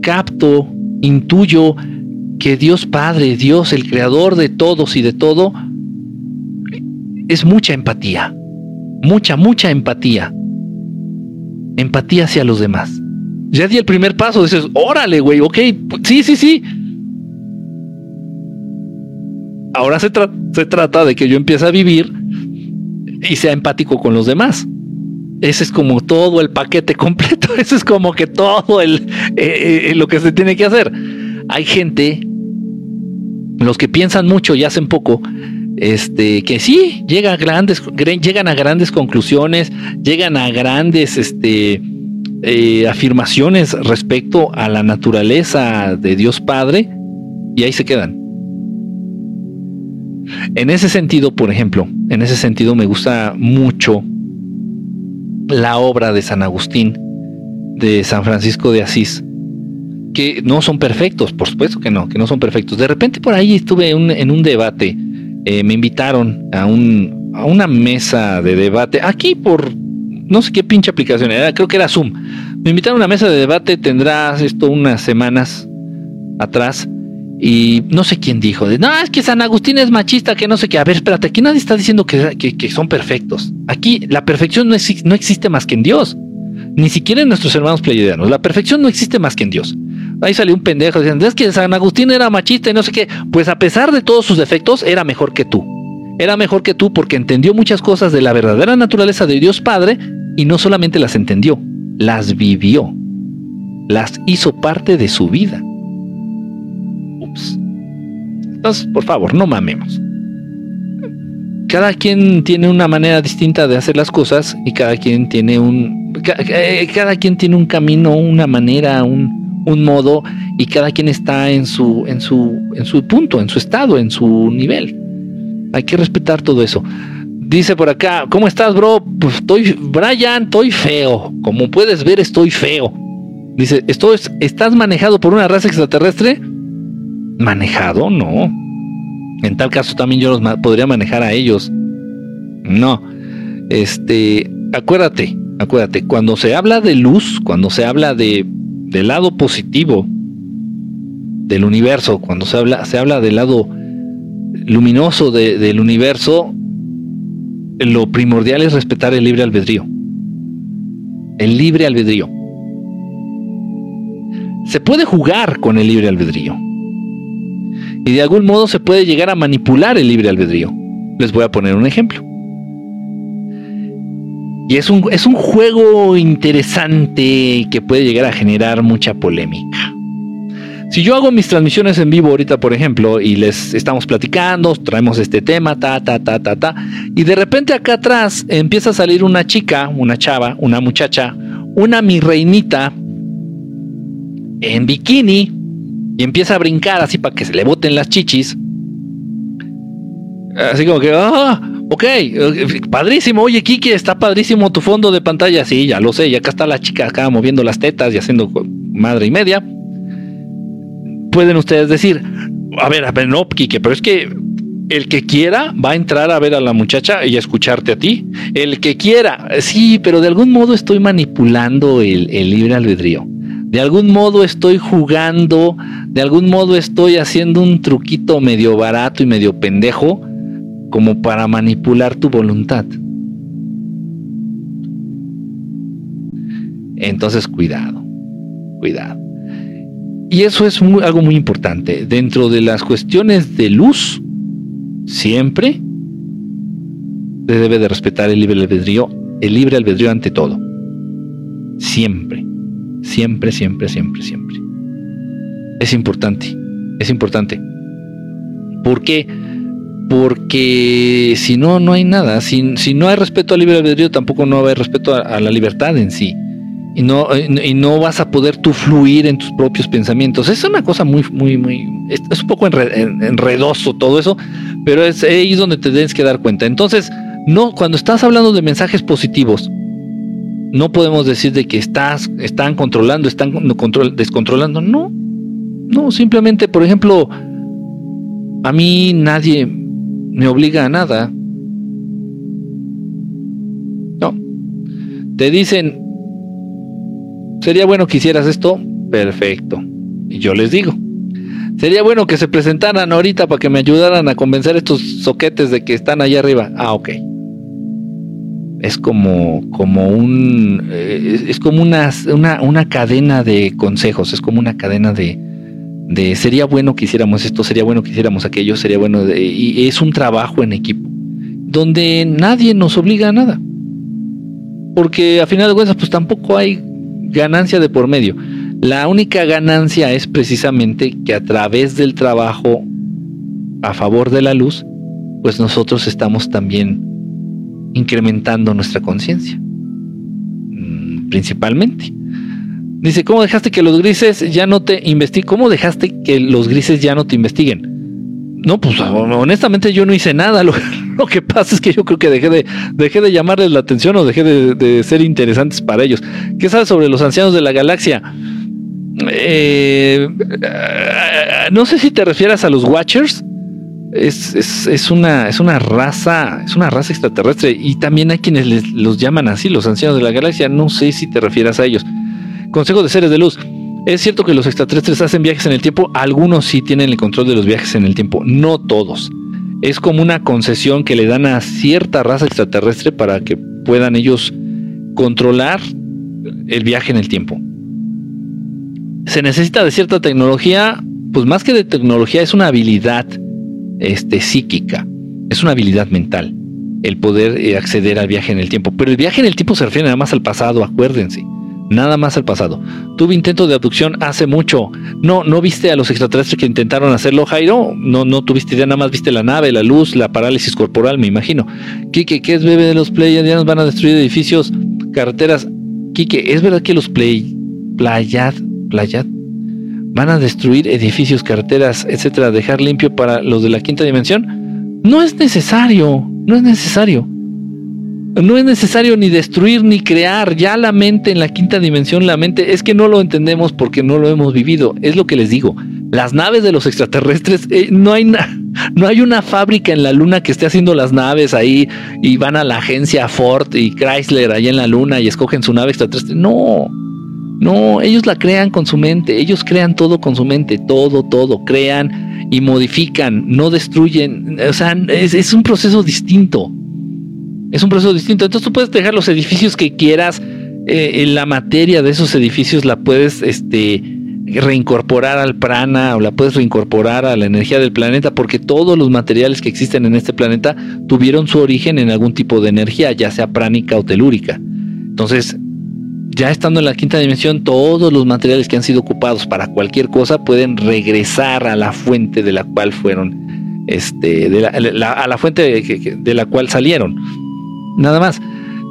capto, intuyo que Dios Padre, Dios el creador de todos y de todo, es mucha empatía, mucha, mucha empatía. Empatía hacia los demás. Ya di el primer paso, dices, órale, güey, ok, sí, sí, sí. Ahora se, se trata de que yo empiece a vivir y sea empático con los demás. Ese es como todo el paquete [LAUGHS] completo. Ese es como que todo el, eh, eh, lo que se tiene que hacer hay gente, los que piensan mucho y hacen poco, este, que sí, llegan a grandes, llegan a grandes conclusiones, llegan a grandes este, eh, afirmaciones respecto a la naturaleza de Dios Padre y ahí se quedan. En ese sentido, por ejemplo, en ese sentido me gusta mucho la obra de San Agustín, de San Francisco de Asís, que no son perfectos, por supuesto que no, que no son perfectos. De repente por ahí estuve en un debate, eh, me invitaron a, un, a una mesa de debate, aquí por no sé qué pinche aplicación era, creo que era Zoom. Me invitaron a una mesa de debate, tendrás esto unas semanas atrás. Y no sé quién dijo, de, no, es que San Agustín es machista, que no sé qué. A ver, espérate, aquí nadie está diciendo que, son perfectos. Aquí la perfección no, no existe más que en Dios. Ni siquiera en nuestros hermanos pleiadianos. La perfección no existe más que en Dios. Ahí salió un pendejo diciendo, es que San Agustín era machista y no sé qué. Pues a pesar de todos sus defectos, era mejor que tú. Era mejor que tú porque entendió muchas cosas de la verdadera naturaleza de Dios Padre y no solamente las entendió, las vivió. Las hizo parte de su vida. Por favor, no mamemos. Cada quien tiene una manera distinta de hacer las cosas y cada quien tiene un... Cada, eh, cada quien tiene un camino, una manera, un, un modo y cada quien está en su, en su, en su punto, en su estado, en su nivel. Hay que respetar todo eso. Dice por acá, ¿cómo estás, bro? Pues estoy, Brian, estoy feo. Como puedes ver, estoy feo. Dice, ¿estás manejado por una raza extraterrestre? ¿Manejado? No. En tal caso también yo los podría manejar a ellos. No. Este, acuérdate, acuérdate, cuando se habla de luz, cuando se habla de del lado positivo del universo, cuando se habla, se habla del lado luminoso del universo, lo primordial es respetar el libre albedrío. El libre albedrío. Se puede jugar con el libre albedrío. Y de algún modo se puede llegar a manipular el libre albedrío. Les voy a poner un ejemplo. Y es un, es un juego interesante que puede llegar a generar mucha polémica. Si yo hago mis transmisiones en vivo ahorita, por ejemplo, y les estamos platicando, traemos este tema, ta, ta, ta, ta, ta, y de repente acá atrás empieza a salir una chica, una chava, una muchacha, una mi reinita en bikini y empieza a brincar así para que se le boten las chichis. Así como que, ah, ok, padrísimo. Oye, Kiki, está padrísimo tu fondo de pantalla. Sí, ya lo sé. Y acá está la chica acá moviendo las tetas y haciendo madre y media pueden ustedes decir, a ver, a ver, no, Kike, pero es que el que quiera va a entrar a ver a la muchacha y a escucharte a ti. El que quiera, sí, pero de algún modo estoy manipulando el, el, libre albedrío. De algún modo estoy jugando, de algún modo estoy haciendo un truquito medio barato y medio pendejo como para manipular tu voluntad. Entonces, cuidado, cuidado. Y eso es algo muy importante. Dentro de las cuestiones de luz, siempre se debe de respetar el libre albedrío, el libre albedrío ante todo. Siempre, siempre, siempre, siempre, siempre. Es importante, es importante. ¿Por qué? Porque si no, no hay nada. Si, si no hay respeto al libre albedrío, tampoco no va a haber respeto a la libertad en sí y no, y no vas a poder tú fluir en tus propios pensamientos. Es una cosa muy, muy, muy, es, un poco enredoso todo eso, pero es ahí donde te tienes que dar cuenta. Entonces, no, cuando estás hablando de mensajes positivos, no podemos decir de que estás, están controlando, están descontrolando. No, no, simplemente, por ejemplo, a mí nadie me obliga a nada. No. Te dicen, Sería bueno que hicieras esto, perfecto. Y yo les digo, sería bueno que se presentaran ahorita para que me ayudaran a convencer a estos soquetes de que están allá arriba. Ah, ok. Es como, como un, eh, como una, una, cadena de consejos, es como una cadena de, de sería bueno que hiciéramos esto, sería bueno que hiciéramos aquello, sería bueno, y es un trabajo en equipo, donde nadie nos obliga a nada. Porque a final de cuentas, pues tampoco hay ganancia de por medio. La única ganancia es precisamente que a través del trabajo a favor de la luz, pues nosotros estamos también incrementando nuestra conciencia. Mm, principalmente. Dice, ¿cómo dejaste que los grises ya no te investiguen? ¿Cómo dejaste que los grises ya no te investiguen? No, pues honestamente yo no hice nada. [LAUGHS] Lo, que pasa es que yo creo que dejé de, dejé de llamarles la atención o dejé de, ser interesantes para ellos. ¿Qué sabes sobre los ancianos de la galaxia? Eh, no sé si te refieras a los Watchers. Es, es, una, es una raza, es una raza extraterrestre. Y también hay quienes los llaman así, los ancianos de la galaxia. No sé si te refieras a ellos. Consejo de seres de luz. Es cierto que los extraterrestres hacen viajes en el tiempo, algunos sí tienen el control de los viajes en el tiempo, no todos. Es como una concesión que le dan a cierta raza extraterrestre para que puedan ellos controlar el viaje en el tiempo. Se necesita de cierta tecnología, pues más que de tecnología es una habilidad este, psíquica, es una habilidad mental el poder eh, acceder al viaje en el tiempo. Pero el viaje en el tiempo se refiere nada más al pasado, acuérdense nada más al pasado. Tuve intento de abducción hace mucho. No, no viste a los extraterrestres que intentaron hacerlo, Jairo. No, no tuviste idea, nada más viste la nave, la luz, la parálisis corporal, me imagino. Quique, ¿qué es bebé de los nos Van a destruir edificios, carreteras. Quique, ¿es verdad que los play, playad, playad, van a destruir edificios, carreteras, etcétera, dejar limpio para los de la quinta dimensión. No es necesario, no es necesario. No es necesario ni destruir ni crear. Ya la mente en la quinta dimensión, la mente es que no lo entendemos porque no lo hemos vivido. Es lo que les digo. Las naves de los extraterrestres, eh, no, hay [LAUGHS] no hay una fábrica en la luna que esté haciendo las naves ahí y van a la agencia Ford y Chrysler ahí en la luna y escogen su nave extraterrestre. No, no, ellos la crean con su mente. Ellos crean todo con su mente. Todo, todo. Crean y modifican, no destruyen. O sea, es un proceso distinto. Es un proceso distinto. Entonces tú puedes dejar los edificios que quieras. Eh, la materia de esos edificios la puedes este, reincorporar al prana o la puedes reincorporar a la energía del planeta porque todos los materiales que existen en este planeta tuvieron su origen en algún tipo de energía, ya sea pránica o telúrica. Entonces, ya estando en la quinta dimensión, todos los materiales que han sido ocupados para cualquier cosa pueden regresar a la fuente de la cual fueron, este, a la fuente de la cual salieron. Nada más.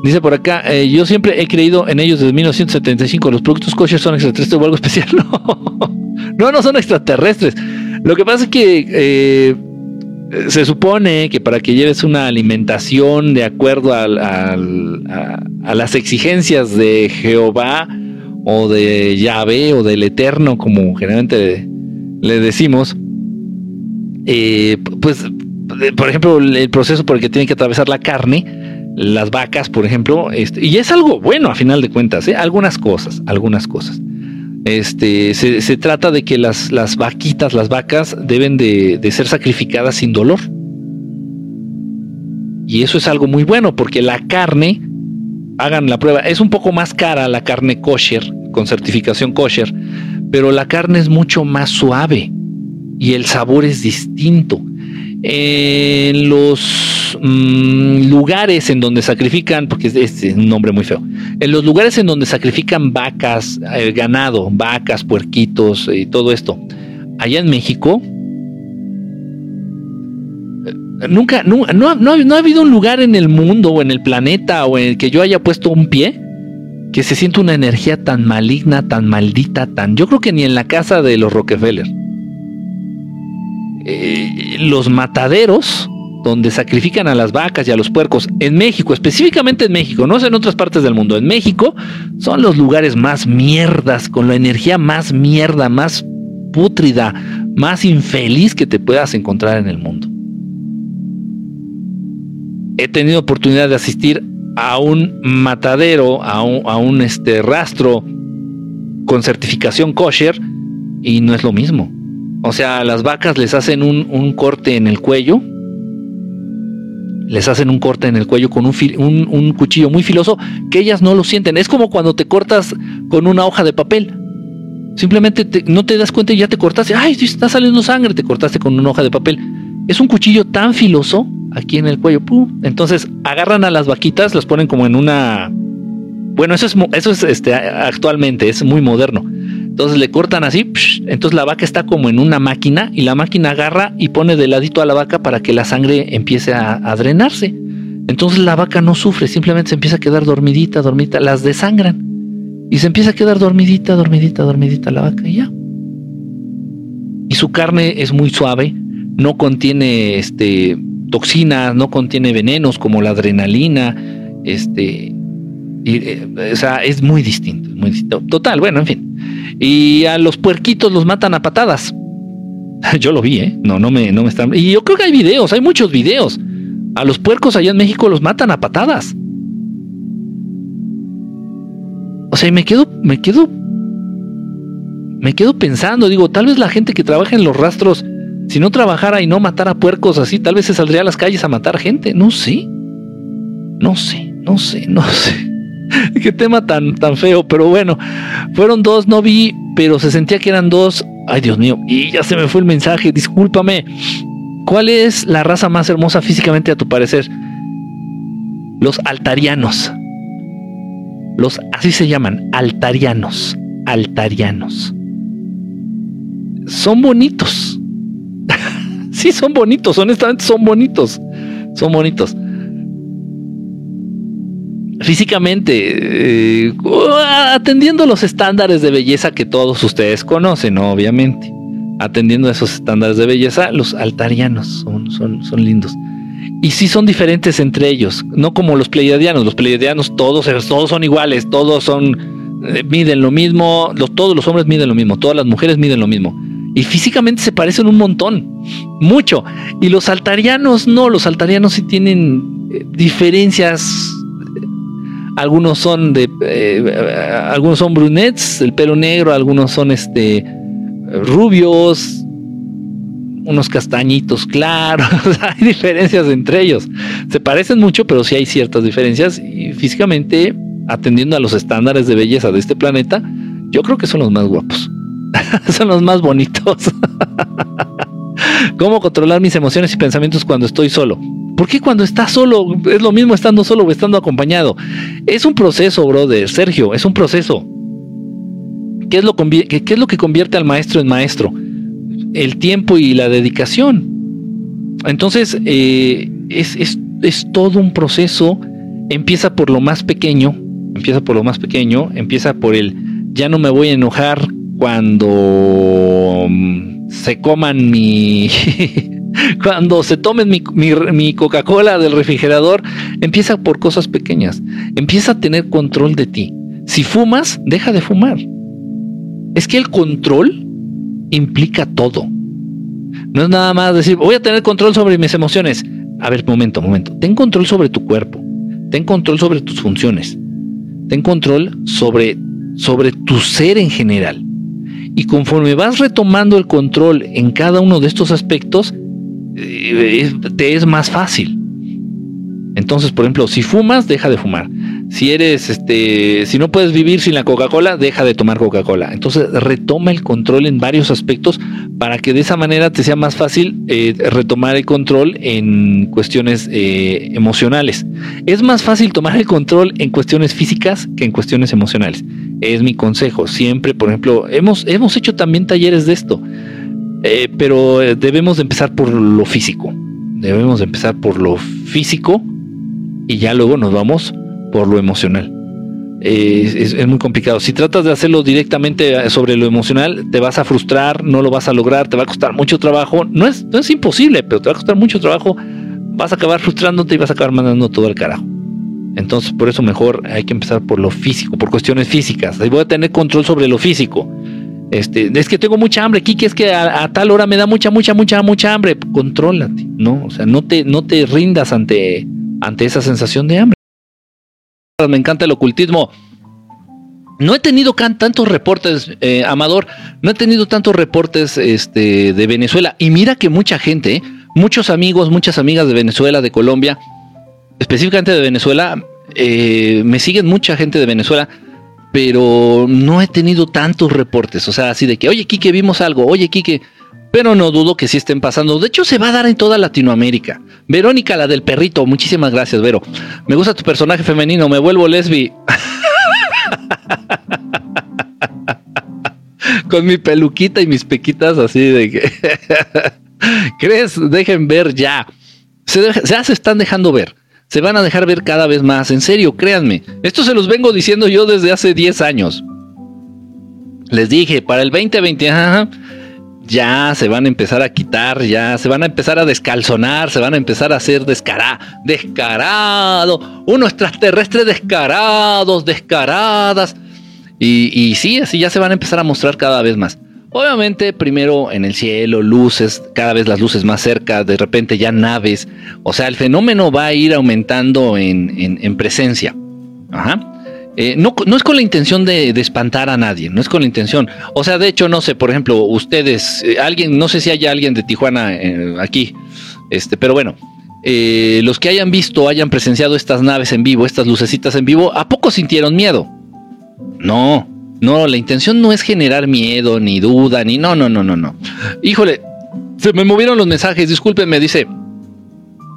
Dice por acá, eh, yo siempre he creído en ellos desde 1975. Los productos kosher son extraterrestres o algo [LAUGHS] especial. No, no, no son extraterrestres. Lo que pasa es que eh, se supone que para que lleves una alimentación de acuerdo a, las exigencias de Jehová o de Yahvé o del Eterno, como generalmente le decimos, eh, pues, por ejemplo, el proceso por el que tiene que atravesar la carne, las vacas, por ejemplo, este, y es algo bueno a final de cuentas, ¿eh? algunas cosas, algunas cosas. Este, se, trata de que las, las, vaquitas, las vacas, deben de, ser sacrificadas sin dolor. Y eso es algo muy bueno porque la carne, hagan la prueba, es un poco más cara la carne kosher, con certificación kosher, pero la carne es mucho más suave y el sabor es distinto. En los Mm, lugares en donde sacrifican, porque es, un nombre muy feo, en los lugares en donde sacrifican vacas, eh, ganado, vacas, puerquitos y todo esto, allá en México, eh, nunca, no, no, ha habido un lugar en el mundo o en el planeta o en el que yo haya puesto un pie que se sienta una energía tan maligna, tan maldita, tan... Yo creo que ni en la casa de los Rockefeller. Eh, los mataderos donde sacrifican a las vacas y a los puercos en México, específicamente en México, no es en otras partes del mundo, en México son los lugares más mierdas, con la energía más mierda, más pútrida, más infeliz que te puedas encontrar en el mundo. He tenido oportunidad de asistir a un matadero, a un, este rastro con certificación kosher y no es lo mismo. O sea, las vacas les hacen un corte en el cuello, les hacen un corte en el cuello con un, un, cuchillo muy filoso que ellas no lo sienten. Es como cuando te cortas con una hoja de papel. Simplemente no te das cuenta y ya te cortaste. Ay, está saliendo sangre, te cortaste con una hoja de papel. Es un cuchillo tan filoso aquí en el cuello. Entonces agarran a las vaquitas, las ponen como en una... Bueno, eso es, eso es este, actualmente, es muy moderno entonces le cortan así, entonces la vaca está como en una máquina y la máquina agarra y pone de ladito a la vaca para que la sangre empiece a, drenarse. Entonces la vaca no sufre, simplemente se empieza a quedar dormidita, dormidita, las desangran. Y se empieza a quedar dormidita, dormidita, dormidita la vaca y ya. Y su carne es muy suave, no contiene este, toxinas, no contiene venenos como la adrenalina, este, eh, o sea, es muy distinto, muy distinto. Total, bueno, en fin. Y a los puerquitos los matan a patadas. [LAUGHS] Yo lo vi, ¿eh? No, no me, no me están. Y yo creo que hay videos, hay muchos videos. A los puercos allá en México los matan a patadas. O sea, y me quedo, me quedo, me quedo pensando, digo, tal vez la gente que trabaja en los rastros, si no trabajara y no matara puercos así, tal vez se saldría a las calles a matar gente. No sé. No sé, no sé, no sé. [LAUGHS] Qué tema tan, tan feo, pero bueno, fueron dos, no vi, pero se sentía que eran dos. Ay, Dios mío, y ya se me fue el mensaje, discúlpame. ¿Cuál es la raza más hermosa físicamente a tu parecer? Los altarianos. Los así se llaman, altarianos, altarianos. Son bonitos. [LAUGHS] sí, son bonitos, honestamente son bonitos. Son bonitos. Físicamente, eh, atendiendo los estándares de belleza que todos ustedes conocen, obviamente. Atendiendo esos estándares de belleza, los altarianos son, son, son lindos. Y sí son diferentes entre ellos, no como los pleiadianos. Los pleiadianos todos, todos son iguales, todos son, eh, miden lo mismo, los, todos los hombres miden lo mismo, todas las mujeres miden lo mismo. Y físicamente se parecen un montón, mucho. Y los altarianos no, los altarianos sí tienen eh, diferencias algunos son de eh, algunos son brunettes, el pelo negro, algunos son este rubios, unos castañitos claros, [LAUGHS] hay diferencias entre ellos. Se parecen mucho, pero sí hay ciertas diferencias y físicamente, atendiendo a los estándares de belleza de este planeta, yo creo que son los más guapos. [LAUGHS] son los más bonitos. [LAUGHS] ¿Cómo controlar mis emociones y pensamientos cuando estoy solo? ¿Por qué cuando estás solo es lo mismo estando solo o estando acompañado? Es un proceso, brother, Sergio, es un proceso. ¿Qué es lo, que convierte al maestro en maestro? El tiempo y la dedicación. Entonces, eh, es, es todo un proceso. Empieza por lo más pequeño, empieza por lo más pequeño, empieza por el ya no me voy a enojar cuando mm, se coman mi [LAUGHS] Cuando se tomen mi, Coca-Cola del refrigerador, empieza por cosas pequeñas. Empieza a tener control de ti. Si fumas, deja de fumar. Es que el control implica todo. No es nada más decir, voy a tener control sobre mis emociones. A ver, momento, momento. Ten control sobre tu cuerpo. Ten control sobre tus funciones. Ten control sobre, sobre tu ser en general. Y conforme vas retomando el control en cada uno de estos aspectos, te es más fácil. Entonces, por ejemplo, si fumas, deja de fumar. Si eres, este, si no puedes vivir sin la Coca-Cola, deja de tomar Coca-Cola. Entonces, retoma el control en varios aspectos para que de esa manera te sea más fácil eh, retomar el control en cuestiones eh, emocionales. Es más fácil tomar el control en cuestiones físicas que en cuestiones emocionales. Es mi consejo. Siempre, por ejemplo, hemos, hemos hecho también talleres de esto. Eh, pero eh, debemos de empezar por lo físico. Debemos de empezar por lo físico y ya luego nos vamos por lo emocional. es, muy complicado. Si tratas de hacerlo directamente eh, sobre lo emocional, te vas a frustrar, no lo vas a lograr, te va a costar mucho trabajo. No es, no es imposible, pero te va a costar mucho trabajo. Vas a acabar frustrándote y vas a acabar mandando todo al carajo. Entonces, por eso mejor hay que empezar por lo físico, por cuestiones físicas. Ahí voy a tener control sobre lo físico. Este, es que tengo mucha hambre, Kiki, es que a, tal hora me da mucha, mucha, mucha, mucha hambre. Contrólate, ¿no? O sea, no te, no te rindas ante, ante esa sensación de hambre. Me encanta el ocultismo. No he tenido tantos reportes, eh, Amador, no he tenido tantos reportes este, de Venezuela. Y mira que mucha gente, muchos amigos, muchas amigas de Venezuela, de Colombia, específicamente de Venezuela, eh, me siguen mucha gente de Venezuela pero no he tenido tantos reportes, o sea, así de que, oye, Quique, vimos algo, oye, Quique, pero no dudo que sí estén pasando. De hecho, se va a dar en toda Latinoamérica. Verónica, la del perrito, muchísimas gracias, Vero. Me gusta tu personaje femenino, me vuelvo lesbi. [LAUGHS] Con mi peluquita y mis pequitas así de que... [LAUGHS] ¿Crees? Dejen ver ya. Se, ya se están dejando ver se van a dejar ver cada vez más. En serio, créanme. Esto se los vengo diciendo yo desde hace 10 años. Les dije, para el 2020, ya se van a empezar a quitar, ya se van a empezar a descalzonar, se van a empezar a hacer descarado, descarado, uno extraterrestre descarados, descaradas. Y, y sí, así ya se van a empezar a mostrar cada vez más. Obviamente, primero en el cielo, luces, cada vez las luces más cerca, de repente ya naves. O sea, el fenómeno va a ir aumentando en, presencia. Ajá. Eh, no, es con la intención de, espantar a nadie, no es con la intención. O sea, de hecho, no sé, por ejemplo, ustedes, eh, alguien, no sé si haya alguien de Tijuana eh, aquí, este, pero bueno, los que hayan visto, hayan presenciado estas naves en vivo, estas lucecitas en vivo, ¿a poco sintieron miedo? No, no, la intención no es generar miedo, ni duda, ni no, no, no, no, no. Híjole, se me movieron los mensajes, discúlpenme, dice.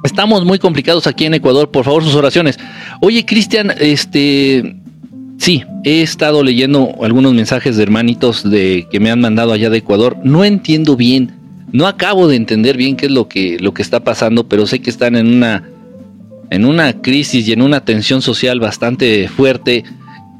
Estamos muy complicados aquí en Ecuador, por favor sus oraciones. Oye, Cristian, este, sí, he estado leyendo algunos mensajes de hermanitos de que me han mandado allá de Ecuador. No entiendo bien, no acabo de entender bien qué es lo que, lo que está pasando, pero sé que están en una en una crisis y en una tensión social bastante fuerte.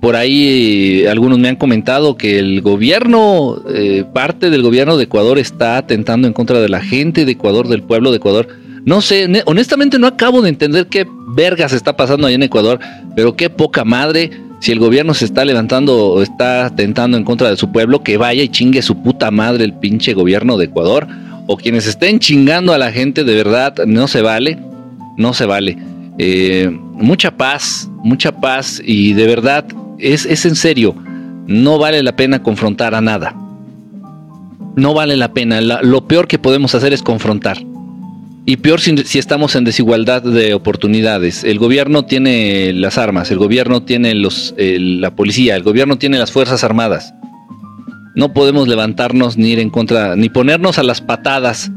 Por ahí eh, algunos me han comentado que el gobierno, eh, parte del gobierno de Ecuador está atentando en contra de la gente de Ecuador, del pueblo de Ecuador. No sé, honestamente no acabo de entender qué vergas está pasando ahí en Ecuador, pero qué poca madre. Si el gobierno se está levantando o está atentando en contra de su pueblo, que vaya y chingue su puta madre el pinche gobierno de Ecuador. O quienes estén chingando a la gente, de verdad, no se vale. No se vale. Eh, mucha paz, mucha paz y de verdad es, es en serio, no vale la pena confrontar a nada. No vale la pena. lo peor que podemos hacer es confrontar. Y peor si, estamos en desigualdad de oportunidades. El gobierno tiene las armas, el gobierno tiene los, la policía, el gobierno tiene las fuerzas armadas. No podemos levantarnos ni ir en contra, ni ponernos a las patadas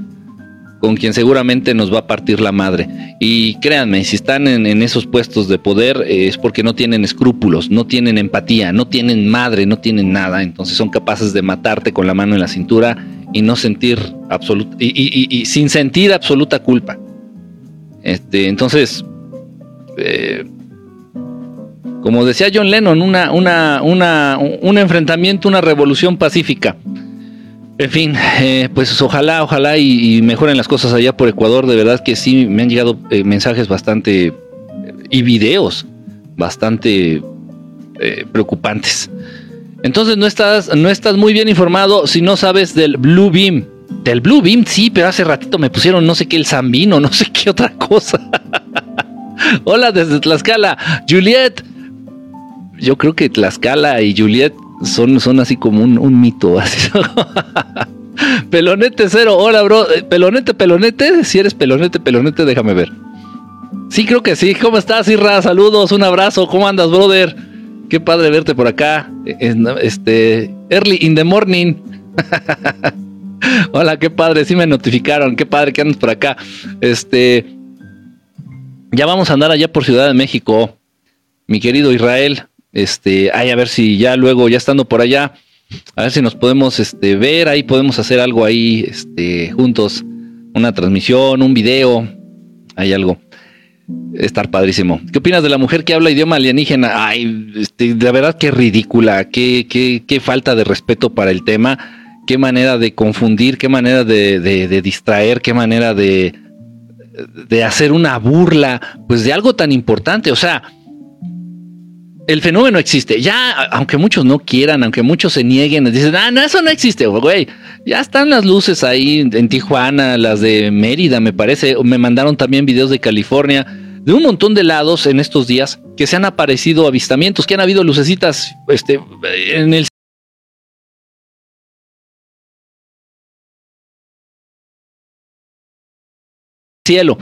con quien seguramente nos va a partir la madre. Y créanme, si están en, esos puestos de poder eh, es porque no tienen escrúpulos, no tienen empatía, no tienen madre, no tienen nada. Entonces son capaces de matarte con la mano en la cintura y no sentir absoluta y, sin sentir absoluta culpa. Este, entonces, eh, como decía John Lennon, una, una, una, un enfrentamiento, una revolución pacífica. En fin, eh, pues ojalá, ojalá y, mejoren las cosas allá por Ecuador. De verdad que sí, me han llegado eh, mensajes bastante eh, y videos bastante preocupantes. Entonces no estás, no estás muy bien informado si no sabes del Blue Beam. Del Blue Beam, sí, pero hace ratito me pusieron no sé qué el Zambino, no sé qué otra cosa. [LAUGHS] Hola desde Tlaxcala, Juliet. Yo creo que Tlaxcala y Juliet son, son así como un, mito. [LAUGHS] Así. pelonete cero, hola bro. Eh, pelonete, pelonete. Si eres pelonete, pelonete, déjame ver. Sí, creo que sí. ¿Cómo estás, Irra? Saludos, un abrazo. ¿Cómo andas, brother? Qué padre verte por acá. Eh, este, early in the morning. [LAUGHS] Hola, qué padre. Sí me notificaron. Qué padre que andas por acá. Este, ya vamos a andar allá por Ciudad de México, mi querido Israel. Este, ay, a ver si ya luego, ya estando por allá, a ver si nos podemos este, ver, ahí podemos hacer algo ahí este, juntos, una transmisión, un video, hay algo. Estar padrísimo. ¿Qué opinas de la mujer que habla idioma alienígena? Ay, este, de verdad que ridícula, qué, qué, qué falta de respeto para el tema, qué manera de confundir, qué manera de, de distraer, qué manera de, de hacer una burla, pues de algo tan importante. O sea, el fenómeno existe. Ya, aunque muchos no quieran, aunque muchos se nieguen, dicen, ah, no, eso no existe, güey. Ya están las luces ahí en Tijuana, las de Mérida, me parece. Me mandaron también videos de California, de un montón de lados en estos días que se han aparecido avistamientos, que han habido lucecitas este, en el cielo.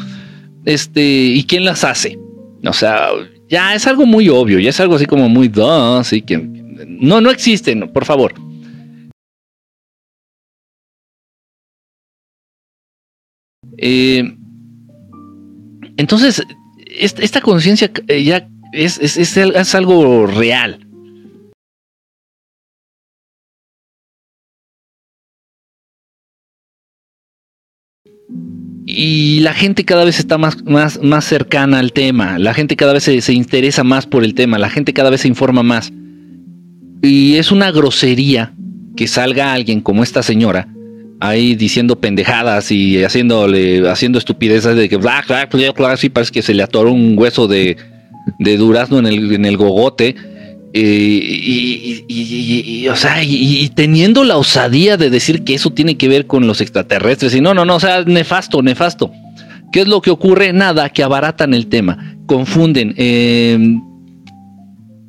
Este, ¿y quién las hace? O sea, ya es algo muy obvio, ya es algo así como muy así que no, no existen, por favor. Eh, entonces, esta, conciencia eh, ya es, es, algo real. Y la gente cada vez está más, más, más cercana al tema, la gente cada vez se, interesa más por el tema, la gente cada vez se informa más. Y es una grosería que salga alguien como esta señora ahí diciendo pendejadas y haciéndole, haciendo estupideces de que bla, bla, bla, parece que se le atoró un hueso de, de durazno en el, en el gogote y, o sea, y, teniendo la osadía de decir que eso tiene que ver con los extraterrestres. Y no, no, no, o sea, nefasto, nefasto. ¿Qué es lo que ocurre? Nada, que abaratan el tema, confunden, em,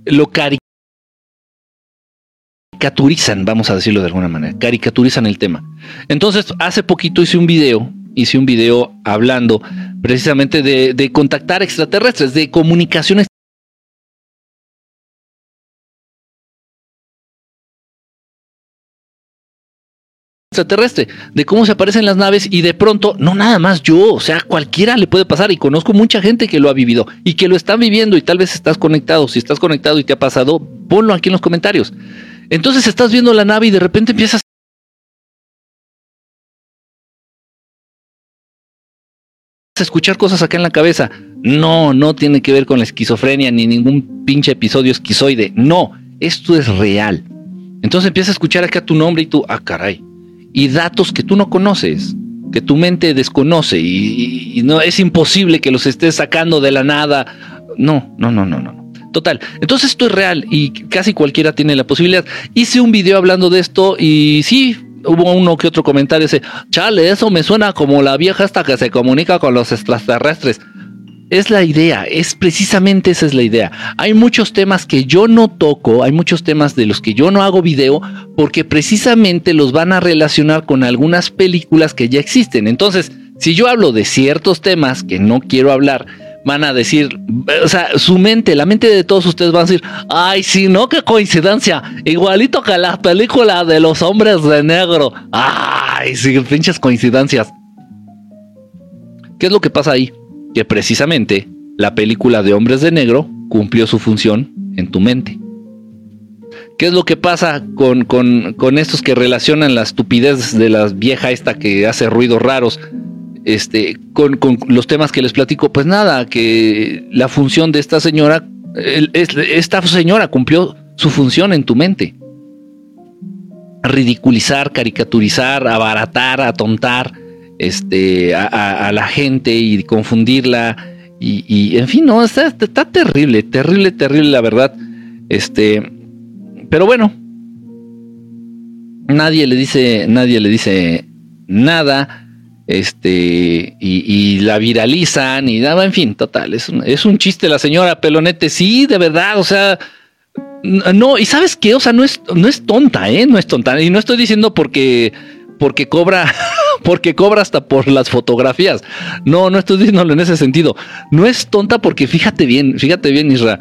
lo caricaturizan, vamos a decirlo de alguna manera, caricaturizan el tema. Entonces, hace poquito hice un video, hice un video hablando precisamente de, contactar extraterrestres, de comunicaciones extraterrestre, de cómo se aparecen las naves y de pronto, no nada más yo, o sea, cualquiera le puede pasar y conozco mucha gente que lo ha vivido y que lo están viviendo y tal vez estás conectado, si estás conectado y te ha pasado, ponlo aquí en los comentarios. Entonces estás viendo la nave y de repente empiezas a escuchar cosas acá en la cabeza. No, no tiene que ver con la esquizofrenia ni ningún pinche episodio esquizoide. No, esto es real. Entonces empieza a escuchar acá tu nombre y tú, ah, caray. Y datos que tú no conoces, que tu mente desconoce y, no es imposible que los estés sacando de la nada. No, no, no, no, no. Total. Entonces esto es real y casi cualquiera tiene la posibilidad. Hice un video hablando de esto y sí, hubo uno que otro comentario. Dice, chale, eso me suena como la vieja esta que se comunica con los extraterrestres. Es la idea, es precisamente esa es la idea. Hay muchos temas que yo no toco, hay muchos temas de los que yo no hago video porque precisamente los van a relacionar con algunas películas que ya existen. Entonces, si yo hablo de ciertos temas que no quiero hablar, van a decir, o sea, su mente, la mente de todos ustedes van a decir, ay, sí, no, qué coincidencia, igualito que la película de los hombres de negro. Ay, sí, pinches coincidencias. ¿Qué es lo que pasa ahí? Que precisamente la película de Hombres de Negro cumplió su función en tu mente. ¿Qué es lo que pasa con, con, estos que relacionan la estupidez de la vieja esta que hace ruidos raros este, con, con, los temas que les platico? Pues nada, que la función de esta señora, esta señora cumplió su función en tu mente. Ridiculizar, caricaturizar, abaratar, atontar, este, a, la gente y confundirla. Y, en fin, no, está, está, terrible, terrible, terrible, la verdad. Este, pero bueno, nadie le dice, nadie le dice nada. Este, y, la viralizan y nada, en fin, total, es un, es un chiste la señora Pelonete, sí, de verdad, o sea, no, y sabes qué, o sea, no es, no es tonta, ¿eh? No es tonta, y no estoy diciendo porque porque cobra, [LAUGHS] porque cobra hasta por las fotografías. No, no estoy diciéndolo en ese sentido. No es tonta porque fíjate bien, fíjate bien, Isra.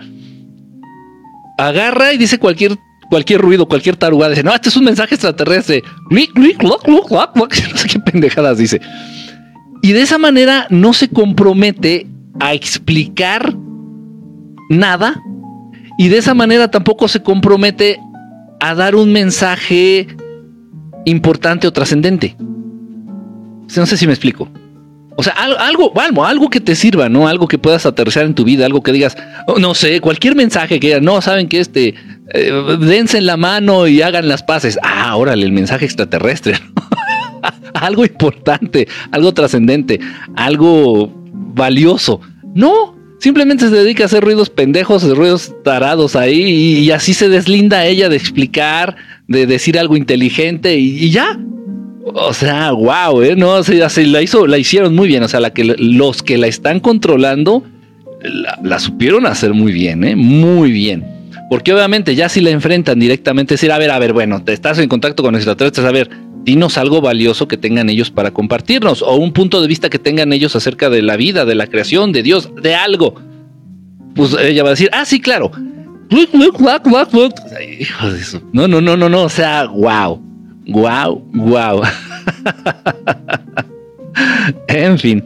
Agarra y dice cualquier cualquier ruido, cualquier tarugada, dice, no, este es un mensaje extraterrestre. [LAUGHS] No sé qué pendejadas dice. Y de esa manera no se compromete a explicar nada y de esa manera tampoco se compromete a dar un mensaje importante o trascendente. No sé si me explico. O sea, algo, algo, algo que te sirva, ¿no? Algo que puedas aterrizar en tu vida, algo que digas, oh, no sé, cualquier mensaje que no, saben que este, eh, dense en la mano y hagan las paces. Ah, órale, el mensaje extraterrestre. [LAUGHS] algo importante, algo trascendente, algo valioso. No, simplemente se dedica a hacer ruidos pendejos, ruidos tarados ahí y así se deslinda ella de explicar, de decir algo inteligente y, ya. O sea, wow, ¿eh? No, o sea, se la, hizo, la hicieron muy bien. O sea, la que, los que la están controlando la, supieron hacer muy bien, ¿eh? Muy bien. Porque obviamente ya si la enfrentan directamente, decir, a ver, a ver, bueno, te estás en contacto con extraterrestres, a ver, dinos algo valioso que tengan ellos para compartirnos, o un punto de vista que tengan ellos acerca de la vida, de la creación, de Dios, de algo. Pues ella va a decir, ah, sí, claro, no, no, no, no, no. O sea, wow. Wow, wow. en fin.